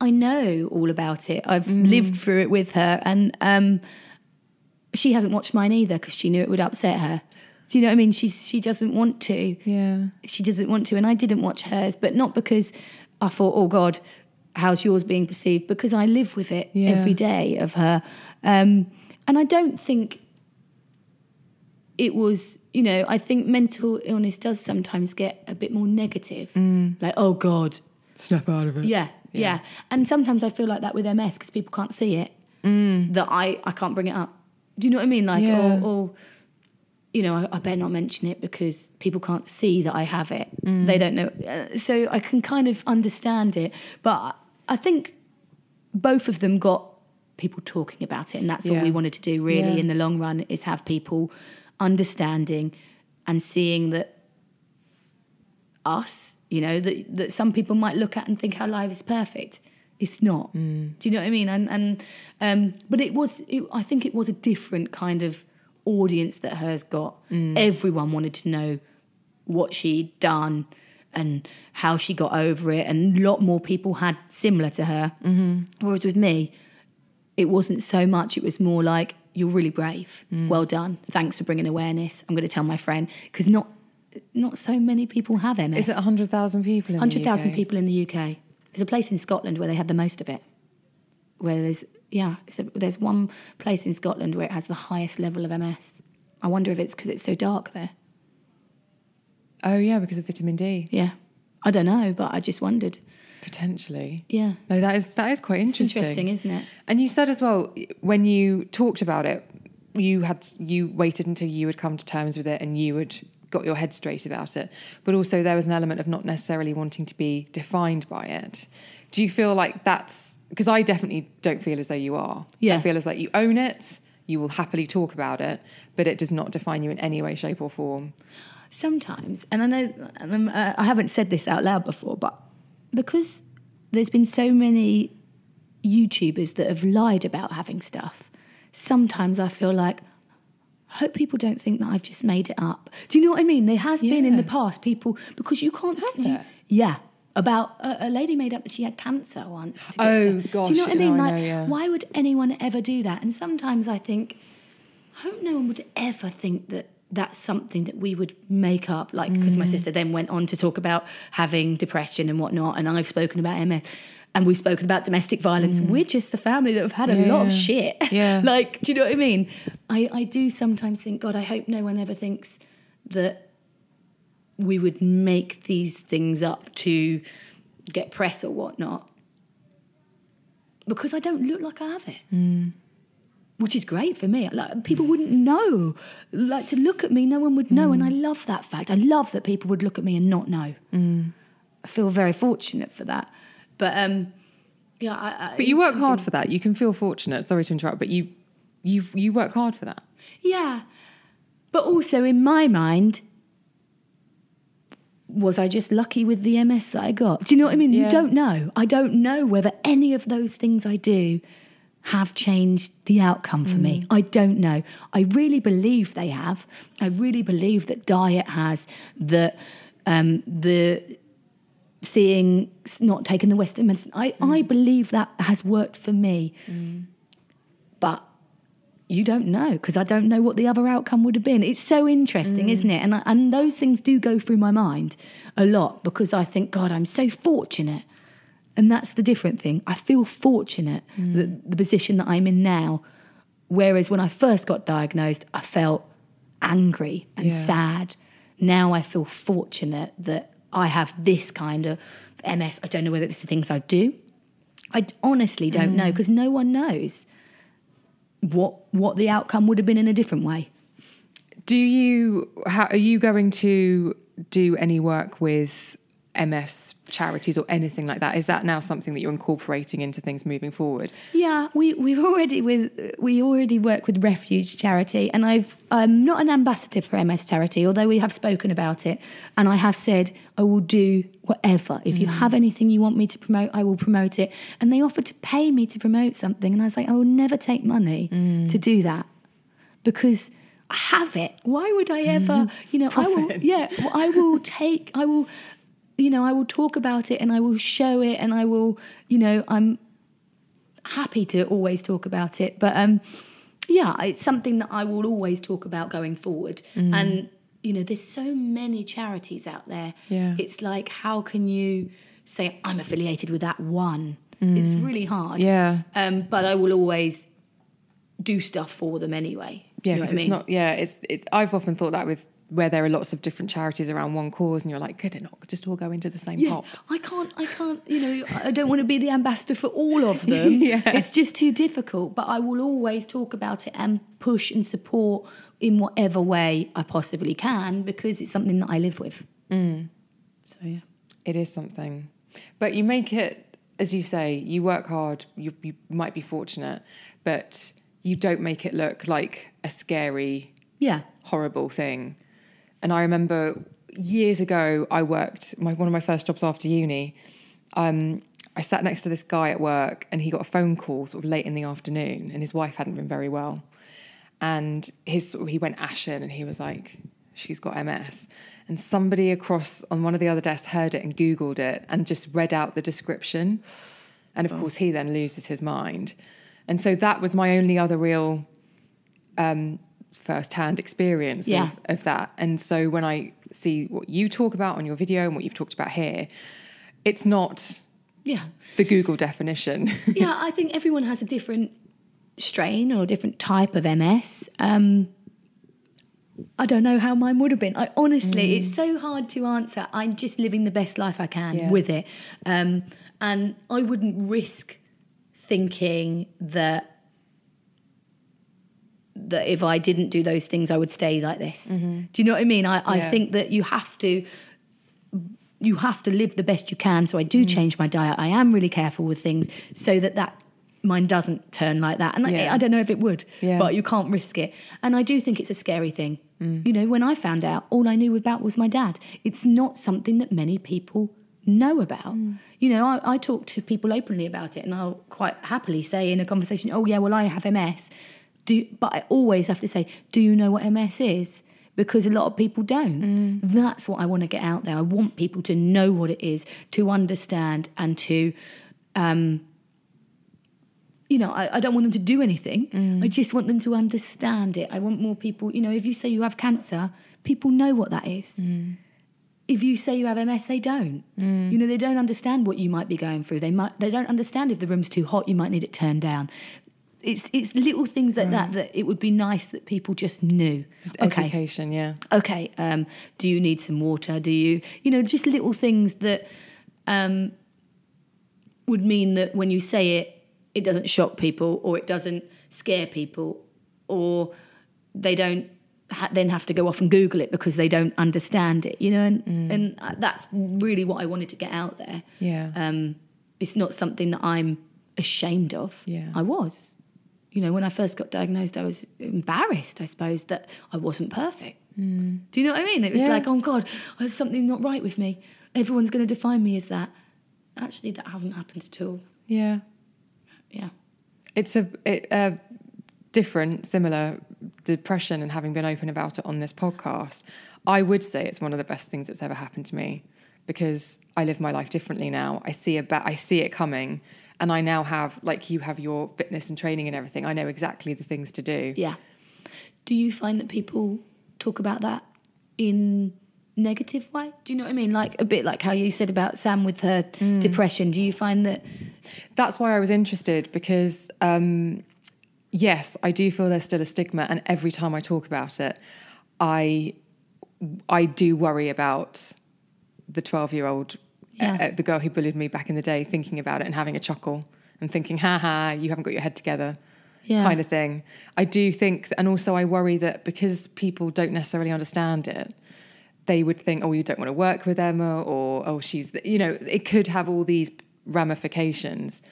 I know all about it. I've lived through it with her, and um, she hasn't watched mine either because she knew it would upset her. Do you know what I mean? She's she doesn't want to. Yeah. She doesn't want to, and I didn't watch hers, but not because I thought, oh God, how's yours being perceived? Because I live with it Yeah. every day of her, um, and I don't think it was. You know, I think mental illness does sometimes get a bit more negative, like oh God, Snap out of it. yeah, yeah. And sometimes I feel like that with MS because people can't see it. That I, I can't bring it up. Do you know what I mean? Like, Yeah. or, or, you know, I, I better not mention it because people can't see that I have it. They don't know. Uh, so I can kind of understand it. But I think both of them got people talking about it. And that's all we wanted to do, really, Yeah. in the long run, is have people understanding and seeing that us, you know, that, that some people might look at and think our life is perfect. It's not. Do you know what I mean? And and um, but it was. It, I think it was a different kind of audience that hers got. Everyone wanted to know what she'd done and how she got over it, and a lot more people had similar to her. Mm-hmm. Whereas with me, it wasn't so much. It was more like you're really brave. Well done. Thanks for bringing awareness. I'm going to tell my friend because not not so many people have MS. Is it 100,000 people in 100,000 people in the UK. There's a place in Scotland where they have the most of it. Where there's yeah, a, there's one place in Scotland where it has the highest level of MS. I wonder if it's because it's so dark there. Oh, yeah, because of vitamin D, Yeah, I don't know, but I just wondered. potentially. Yeah, No, that is that is quite it's interesting. interesting, isn't it? And you said as well when you talked about it, you had you waited until you had come to terms with it and you had got your head straight about it. But also there was an element of not necessarily wanting to be defined by it. Do you feel like that's because I definitely don't feel as though you are. Yeah. I feel as like you own it, you will happily talk about it, but it does not define you in any way, shape, or form. Sometimes, and I know and uh, I haven't said this out loud before, but because there's been so many YouTubers that have lied about having stuff, sometimes I feel like hope people don't think that I've just made it up. Do you know what I mean? There has been in the past people because you can't. You- yeah. About a, a lady made up that she had cancer once. to Oh, gosh, Do you know what I mean? no, I like, know, yeah. why would anyone ever do that? And sometimes I think, I hope no one would ever think that that's something that we would make up. Like, because Mm. my sister then went on to talk about having depression and whatnot, and I've spoken about MS. And we've spoken about domestic violence. Mm. We're just the family that have had a lot of Mm. Shit. Yeah. like, do you know what I mean? I, I do sometimes think, God, I hope no one ever thinks that we would make these things up to get press or whatnot. Because I don't look like I have it. Mm. Which is great for me. Like people wouldn't know. Like to look at me, no one would know. And I mm. love that fact. I love that people would look at me and not know. I feel very fortunate for that. But um yeah, I, I, But you work hard for that. You can feel fortunate. Sorry to interrupt, but you you you work hard for that. Yeah. But also in my mind, was I just lucky with the MS that I got? Do you know what I mean? Yeah. You don't know. I don't know whether any of those things I do have changed the outcome for me. I don't know. I really believe they have. I really believe that diet has, that um, the seeing, not taking the Western medicine, I, I mm. believe that has worked for me. Mm. But you don't know because I don't know what the other outcome would have been. It's so interesting, isn't mm. it? And I, and those things do go through my mind a lot because I think, God, I'm so fortunate. And that's the different thing. I feel fortunate that the position that I'm in now. Whereas when I first got diagnosed, I felt angry and Yeah. sad. Now I feel fortunate that I have this kind of MS. I don't know whether it's the things I do. I honestly don't know mm. because no one knows what what the outcome would have been in a different way. Do you how, are you going to do any work with MS charities or anything like that? Is that now something that you're incorporating into things moving forward? Yeah, we we've already with we already work with Refuge Charity, and I've I'm not an ambassador for MS Charity, although we have spoken about it, and I have said I will do whatever. If you mm. have anything you want me to promote, I will promote it. And they offered to pay me to promote something, and I was like, I will never take money mm. to do that because. I have it. Why would I ever, you know, I will, yeah, I will take, I will, you know, I will talk about it and I will show it and I will, you know, I'm happy to always talk about it. But um, yeah, it's something that I will always talk about going forward. And you know, there's so many charities out there. Yeah. it's like how can you say I'm affiliated with that one? It's really hard. Yeah. um, but I will always do stuff for them anyway. Yeah, you know I it's not. Yeah, it's. It, I've often thought that with where there are lots of different charities around one cause, and you're like, could it not just all go into the same Yeah, pot? I can't. I can't. You know, I don't want to be the ambassador for all of them. Yeah. It's just too difficult. But I will always talk about it and push and support in whatever way I possibly can because it's something that I live with. Mm. So yeah. It is something, but you make it, as you say, you work hard. You you might be fortunate, but you don't make it look like a scary Yeah. horrible thing. And I remember years ago, I worked my one of my first jobs after uni. Um, I sat next to this guy at work, and he got a phone call sort of late in the afternoon, and his wife hadn't been very well, and his he went ashen, and he was like, "She's got MS." And somebody across on one of the other desks heard it and Googled it and just read out the description. And of course, he then loses his mind. And so that was my only other real um, first-hand experience Yeah. of, of that. And so when I see what you talk about on your video and what you've talked about here, it's not Yeah. the Google definition. yeah, I think everyone has a different strain or a different type of MS. Um, I don't know how mine would have been. I honestly, it's so hard to answer. I'm just living the best life I can Yeah. with it, um, and I wouldn't risk thinking that that if I didn't do those things, I would stay like this. Mm-hmm. Do you know what I mean? I, I Yeah. think that you have to you have to live the best you can. So I do mm. change my diet. I am really careful with things so that that mine doesn't turn like that. And Yeah. I, I don't know if it would, Yeah. but you can't risk it. And I do think it's a scary thing. Mm. You know, when I found out, all I knew about was my dad. It's not something that many people know about. Mm. You know, I, I talk to people openly about it, and I'll quite happily say in a conversation, "Oh yeah, well I have MS." Do, but I always have to say, "Do you know what MS is?" Because a lot of people don't. Mm. That's what I want to get out there. I want people to know what it is, to understand, and to um, you know, I, I don't want them to do anything. Mm. I just want them to understand it. I want more people, you know, if you say you have cancer, people know what that is. Mm. If you say you have MS, they don't. You know, they don't understand what you might be going through. They might they don't understand if the room's too hot, you might need it turned down. It's it's little things like that that it would be nice that people just knew. Just okay, education, yeah. okay, um, do you need some water? Do you, you know, just little things that um, would mean that when you say it, it doesn't shock people or it doesn't scare people or they don't ha- then have to go off and Google it because they don't understand it, you know, and, and uh, that's really what I wanted to get out there. Yeah. Um, it's not something that I'm ashamed of. Yeah. I was. You know, when I first got diagnosed, I was embarrassed, I suppose, that I wasn't perfect. Mm. Do you know what I mean? It was Yeah. like, oh God, there's something not right with me. Everyone's going to define me as that. Actually, that hasn't happened at all. Yeah. Yeah. It's a, it, a different, similar depression, and having been open about it on this podcast, I would say it's one of the best things that's ever happened to me because I live my life differently now. I see a ba- I see it coming, and I now have like you have your fitness and training and everything. I know exactly the things to do. Yeah. Do you find that people talk about that in negative way? Do you know what I mean? Like a bit like how you said about Sam with her depression. Do you find that That's why I was interested because, um, yes, I do feel there's still a stigma, and every time I talk about it, I I do worry about the twelve year old, Yeah. uh, the girl who bullied me back in the day, thinking about it and having a chuckle and thinking, "Ha ha, you haven't got your head together." Yeah. Kind of thing. I do think, and also I worry that because people don't necessarily understand it, they would think, oh, you don't want to work with Emma, or oh, she's, the, you know, it could have all these ramifications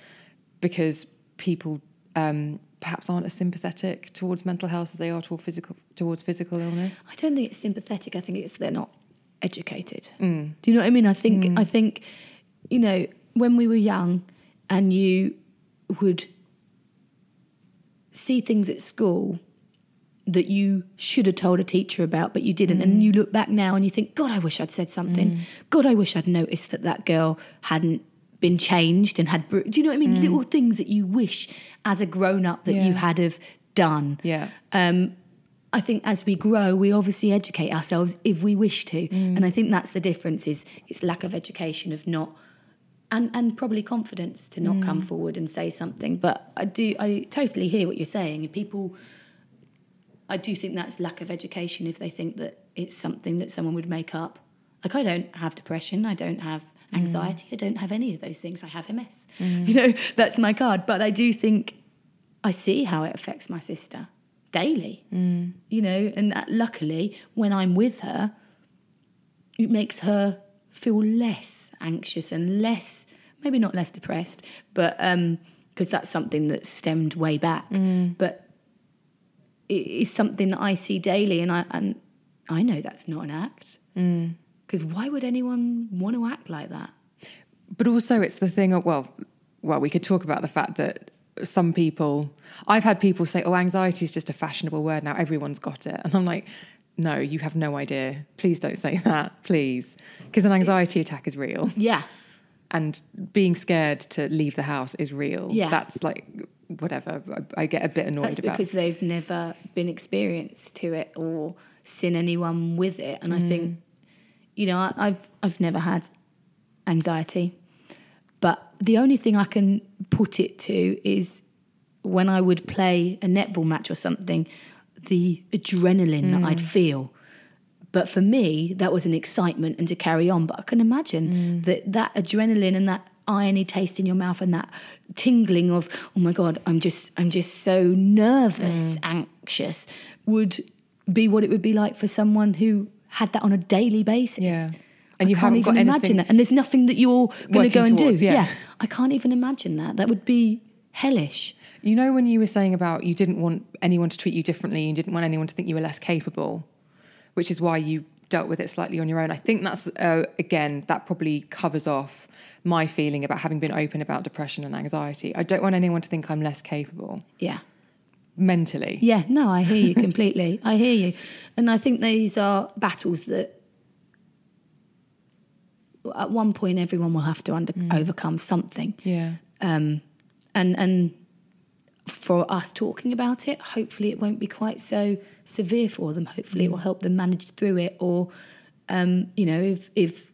because people um, perhaps aren't as sympathetic towards mental health as they are toward physical, towards physical illness. I don't think it's sympathetic. I think it's they're not educated. Mm. Do you know what I mean? I think mm. I think you know when we were young, and you would see things at school that you should have told a teacher about, but you didn't. And mm. you look back now and you think, God, I wish I'd said something. God, I wish I'd noticed that that girl hadn't been changed and had. Do you know what I mean? Little things that you wish as a grown up that you had have done. Yeah. Um, I think as we grow, we obviously educate ourselves if we wish to, mm. and I think that's the difference. Is it's lack of education of not, and and probably confidence to not come mm. forward and say something. But I do, I totally hear what you're saying. People, I do think that's lack of education if they think that it's something that someone would make up. Like I don't have depression, I don't have mm. anxiety, I don't have any of those things. I have MS. You know, that's my card. But I do think I see how it affects my sister daily. Mm. You know, and that, luckily, when I'm with her, it makes her feel less anxious and less, maybe not less depressed, but um, because that's something that stemmed way back. Mm. But it is something that I see daily, and I and I know that's not an act. Mm. Because why would anyone want to act like that? But also, it's the thing of, well, well, we could talk about the fact that some people, I've had people say, oh, anxiety is just a fashionable word now, everyone's got it. And I'm like, no, you have no idea. Please don't say that, please. Because an anxiety attack is real. Yeah, and being scared to leave the house is real. Yeah. That's like whatever. I, I get a bit annoyed That's about. because they've never been experienced to it or seen anyone with it. And I Mm. think, you know, I, I've I've never had anxiety, but the only thing I can put it to is when I would play a netball match or something, the adrenaline that Mm. I'd feel. But for me, that was an excitement and to carry on. But I can imagine Mm. that that adrenaline and that irony taste in your mouth and that tingling of, oh my God, I'm just I'm just so nervous, Mm. anxious, would be what it would be like for someone who had that on a daily basis. Yeah. And And you haven't even got imagine anything that. And there's nothing that you're going to go and towards, do. yeah. I can't even imagine that. That would be hellish. You know, when you were saying about you didn't want anyone to treat you differently, you didn't want anyone to think you were less capable, which is why you dealt with it slightly on your own. I think that's, uh, again, that probably covers off my feeling about having been open about depression and anxiety. I don't want anyone to think I'm less capable Yeah. mentally. Yeah, no, I hear you completely. I hear you. And I think these are battles that at one point everyone will have to under, overcome something. Yeah. Um, and and for us talking about it, hopefully it won't be quite so severe for them. Hopefully it will help them manage through it. Or, um, you know, if if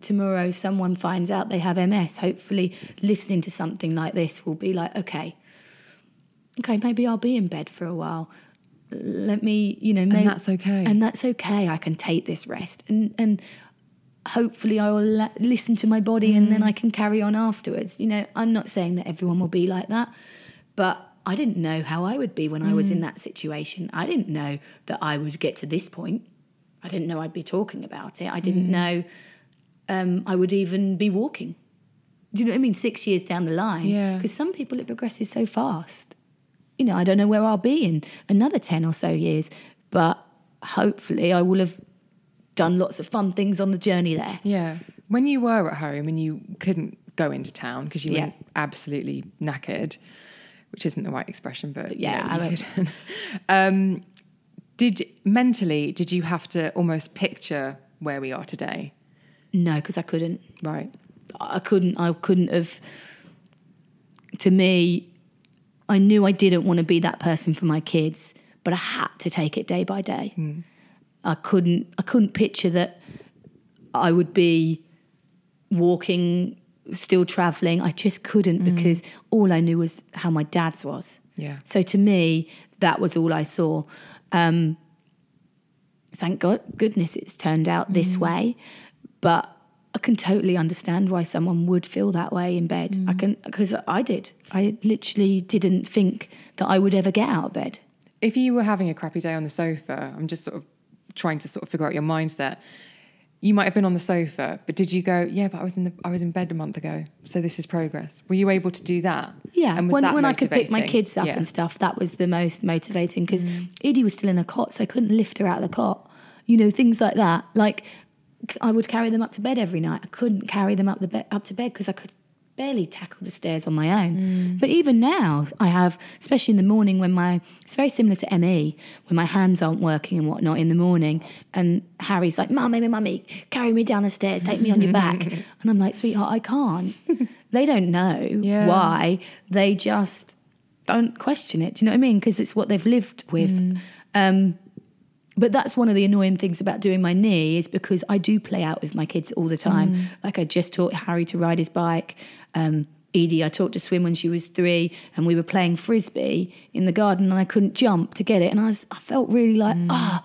tomorrow someone finds out they have MS, hopefully listening to something like this will be like, okay, okay, maybe I'll be in bed for a while. Let me, you know, maybe, that's okay. and that's okay. I can take this rest, and and hopefully I will la- listen to my body, and Mm. then I can carry on afterwards. You know, I'm not saying that everyone will be like that, but I didn't know how I would be when I was Mm. in that situation. I didn't know that I would get to this point. I didn't know I'd be talking about it. I didn't Mm. know um, I would even be walking. Do you know what I mean? Six years down the line. Yeah. Because some people it progresses so fast. You know, I don't know where I'll be in another 10 or so years, but hopefully I will have done lots of fun things on the journey there. Yeah. When you were at home and you couldn't go into town because you Yeah. were absolutely knackered, which isn't the right expression, but Yeah, yeah, I you couldn't. um, did mentally did you have to almost picture where we are today? No, because I couldn't. Right. I couldn't. I couldn't have. To me, I knew I didn't want to be that person for my kids, but I had to take it day by day. I couldn't. I couldn't picture that I would be walking, still traveling. I just couldn't mm. because all I knew was how my dad's was. Yeah. So to me, that was all I saw. Um, thank God, goodness, it's turned out this mm. way. But I can totally understand why someone would feel that way in bed. I mm. can because I did. I literally didn't think that I would ever get out of bed. If you were having a crappy day on the sofa, I'm just sort of trying to sort of figure out your mindset. You might have been on the sofa, but did you go? Yeah, but I was in the I was in bed a month ago, so this is progress. Were you able to do that? Yeah, and was when, that when I could pick my kids up Yeah. and stuff, that was the most motivating because mm. Edie was still in a cot, so I couldn't lift her out of the cot. You know, things like that. Like I would carry them up to bed every night. I couldn't carry them up the be- up to bed because I could barely tackle the stairs on my own. Mm. But even now, I have, especially in the morning when my it's very similar to ME when my hands aren't working and whatnot in the morning, and Harry's like, "Mummy, mummy, mummy, carry me down the stairs, take me on your back," and I'm like, "Sweetheart, I can't." they don't know Yeah. why. They just don't question it. Do you know what I mean? Because it's what they've lived with. Mm. Um, but that's one of the annoying things about doing my knee is because I do play out with my kids all the time. Mm. Like I just taught Harry to ride his bike. Um, Edie, I taught to swim when she was three, and we were playing frisbee in the garden, and I couldn't jump to get it, and I was, I felt really like, ah,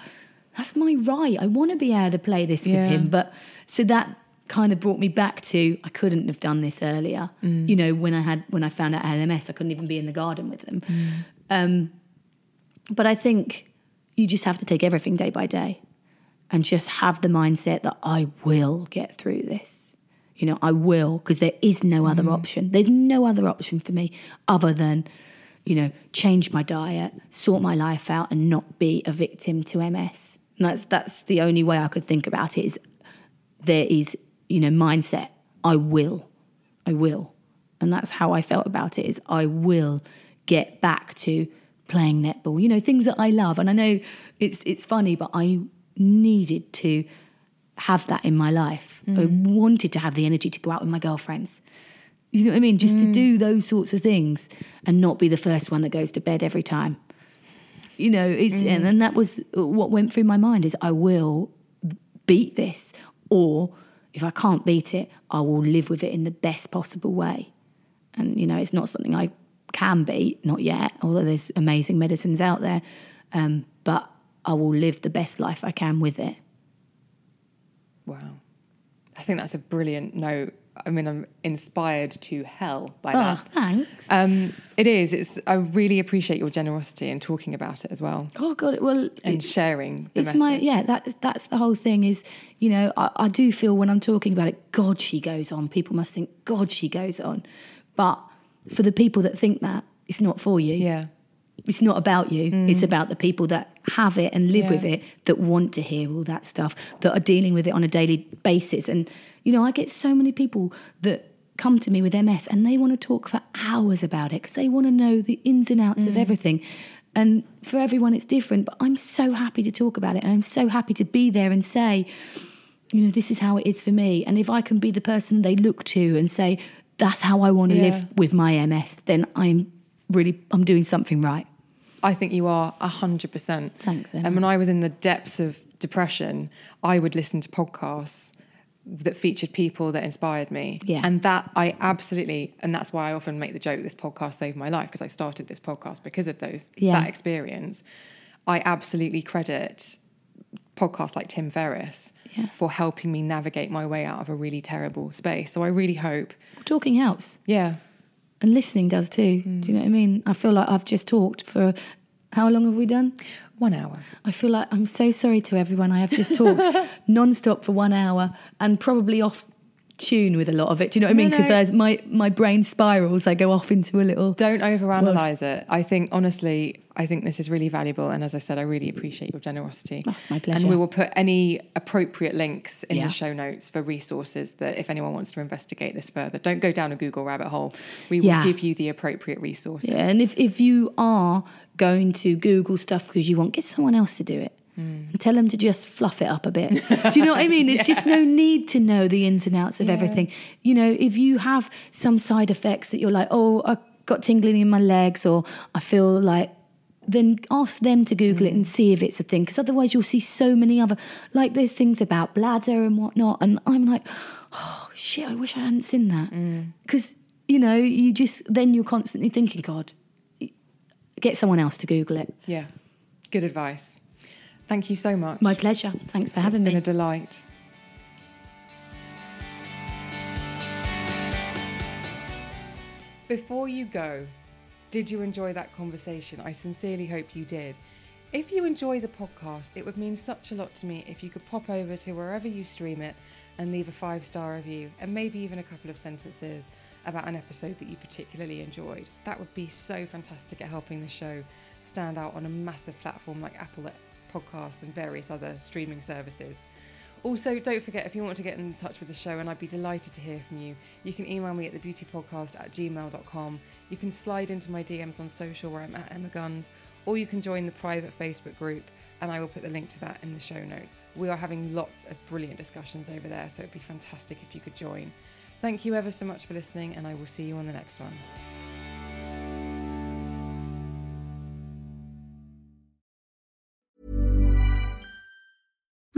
that's my right. I want to be able to play this Yeah. with him, but so that kind of brought me back to I couldn't have done this earlier. You know, when I had when I found out LMS, I couldn't even be in the garden with them. Um, but I think you just have to take everything day by day and just have the mindset that I will get through this. You know, I will, because there is no other mm. option. There's no other option for me other than, you know, change my diet, sort my life out, and not be a victim to MS. And that's that's the only way I could think about it is there is, you know, mindset. I will. I will. And that's how I felt about it is I will get back to playing netball. You know, things that I love. And I know it's it's funny, but I needed to have that in my life. I Mm. wanted to have the energy to go out with my girlfriends. You know what I mean? Just Mm. to do those sorts of things and not be the first one that goes to bed every time. You know, it's Mm. and, and that was what went through my mind is I will beat this or if I can't beat it, I will live with it in the best possible way. And you know, it's not something I can beat, not yet, although there's amazing medicines out there. Um, but I will live the best life I can with it. Wow. I think that's a brilliant note. I mean, I'm inspired to hell by Oh, that. thanks. Um, it is. It's. I really appreciate your generosity in talking about it as well Oh God! Well, and sharing the it's message. my yeah. That that's the whole thing. Is you know I, I do feel when I'm talking about it, God, she goes on. People must think God, she goes on. But for the people that think that, it's not for you. Yeah. It's not about you. It's about the people that have it and live Yeah. with it, that want to hear all that stuff, that are dealing with it on a daily basis. And, you know, I get so many people that come to me with MS and they want to talk for hours about it because they want to know the ins and outs of mm. everything. And for everyone, it's different. But I'm so happy to talk about it. And I'm so happy to be there and say, you know, this is how it is for me. And if I can be the person they look to and say, that's how I want to Yeah. live with my MS, then I'm really, I'm doing something right. I think you are hundred percent. Thanks, Emma. And when I was in the depths of depression, I would listen to podcasts that featured people that inspired me. Yeah. And that I absolutely, and that's why I often make the joke this podcast saved my life because I started this podcast because of those Yeah. that experience. I absolutely credit podcasts like Tim Ferriss Yeah. for helping me navigate my way out of a really terrible space. So I really hope, Talking helps. yeah, And listening does too. Do you mm. know what I mean? I feel like I've just talked for how long have we done? one hour. I feel like I'm so sorry to everyone. I have just talked non-stop for one hour and probably off tune with a lot of it. Do you know what I mean? Because no. as my, my brain spirals, I go off into a little. Don't overanalyze it. I think honestly, I think this is really valuable. And as I said, I really appreciate your generosity. It's my pleasure. And we will put any appropriate links in Yeah. the show notes for resources that if anyone wants to investigate this further, don't go down a Google rabbit hole. We will Yeah. give you the appropriate resources. Yeah, and if, if you are going to Google stuff because you want, get someone else to do it. Mm. And tell them to just fluff it up a bit. Do you know what I mean? There's just no need to know the ins and outs of everything. You know, if you have some side effects that you're like, oh, I got tingling in my legs, or I feel like, then ask them to Google it and mm. see if it's a thing. Because otherwise, you'll see so many other, like, there's things about bladder and whatnot. And I'm like, oh, shit, I wish I hadn't seen that. Mm. Because, you know, you just, then you're constantly thinking, God, get someone else to Google it. Yeah. Good advice. Thank you so much. My pleasure. Thanks for having it's having been me. a delight. Before you go, did you enjoy that conversation? I sincerely hope you did. If you enjoy the podcast, it would mean such a lot to me if you could pop over to wherever you stream it and leave a five star review and maybe even a couple of sentences about an episode that you particularly enjoyed. That would be so fantastic at helping the show stand out on a massive platform like Apple Podcasts and various other streaming services. Also, don't forget if you want to get in touch with the show, and I'd be delighted to hear from you, you can email me at thebeautypodcast at gmail.com. You can slide into my DMs on social where I'm at Emma Guns, or you can join the private Facebook group, and I will put the link to that in the show notes. We are having lots of brilliant discussions over there, so it'd be fantastic if you could join. Thank you ever so much for listening, and I will see you on the next one.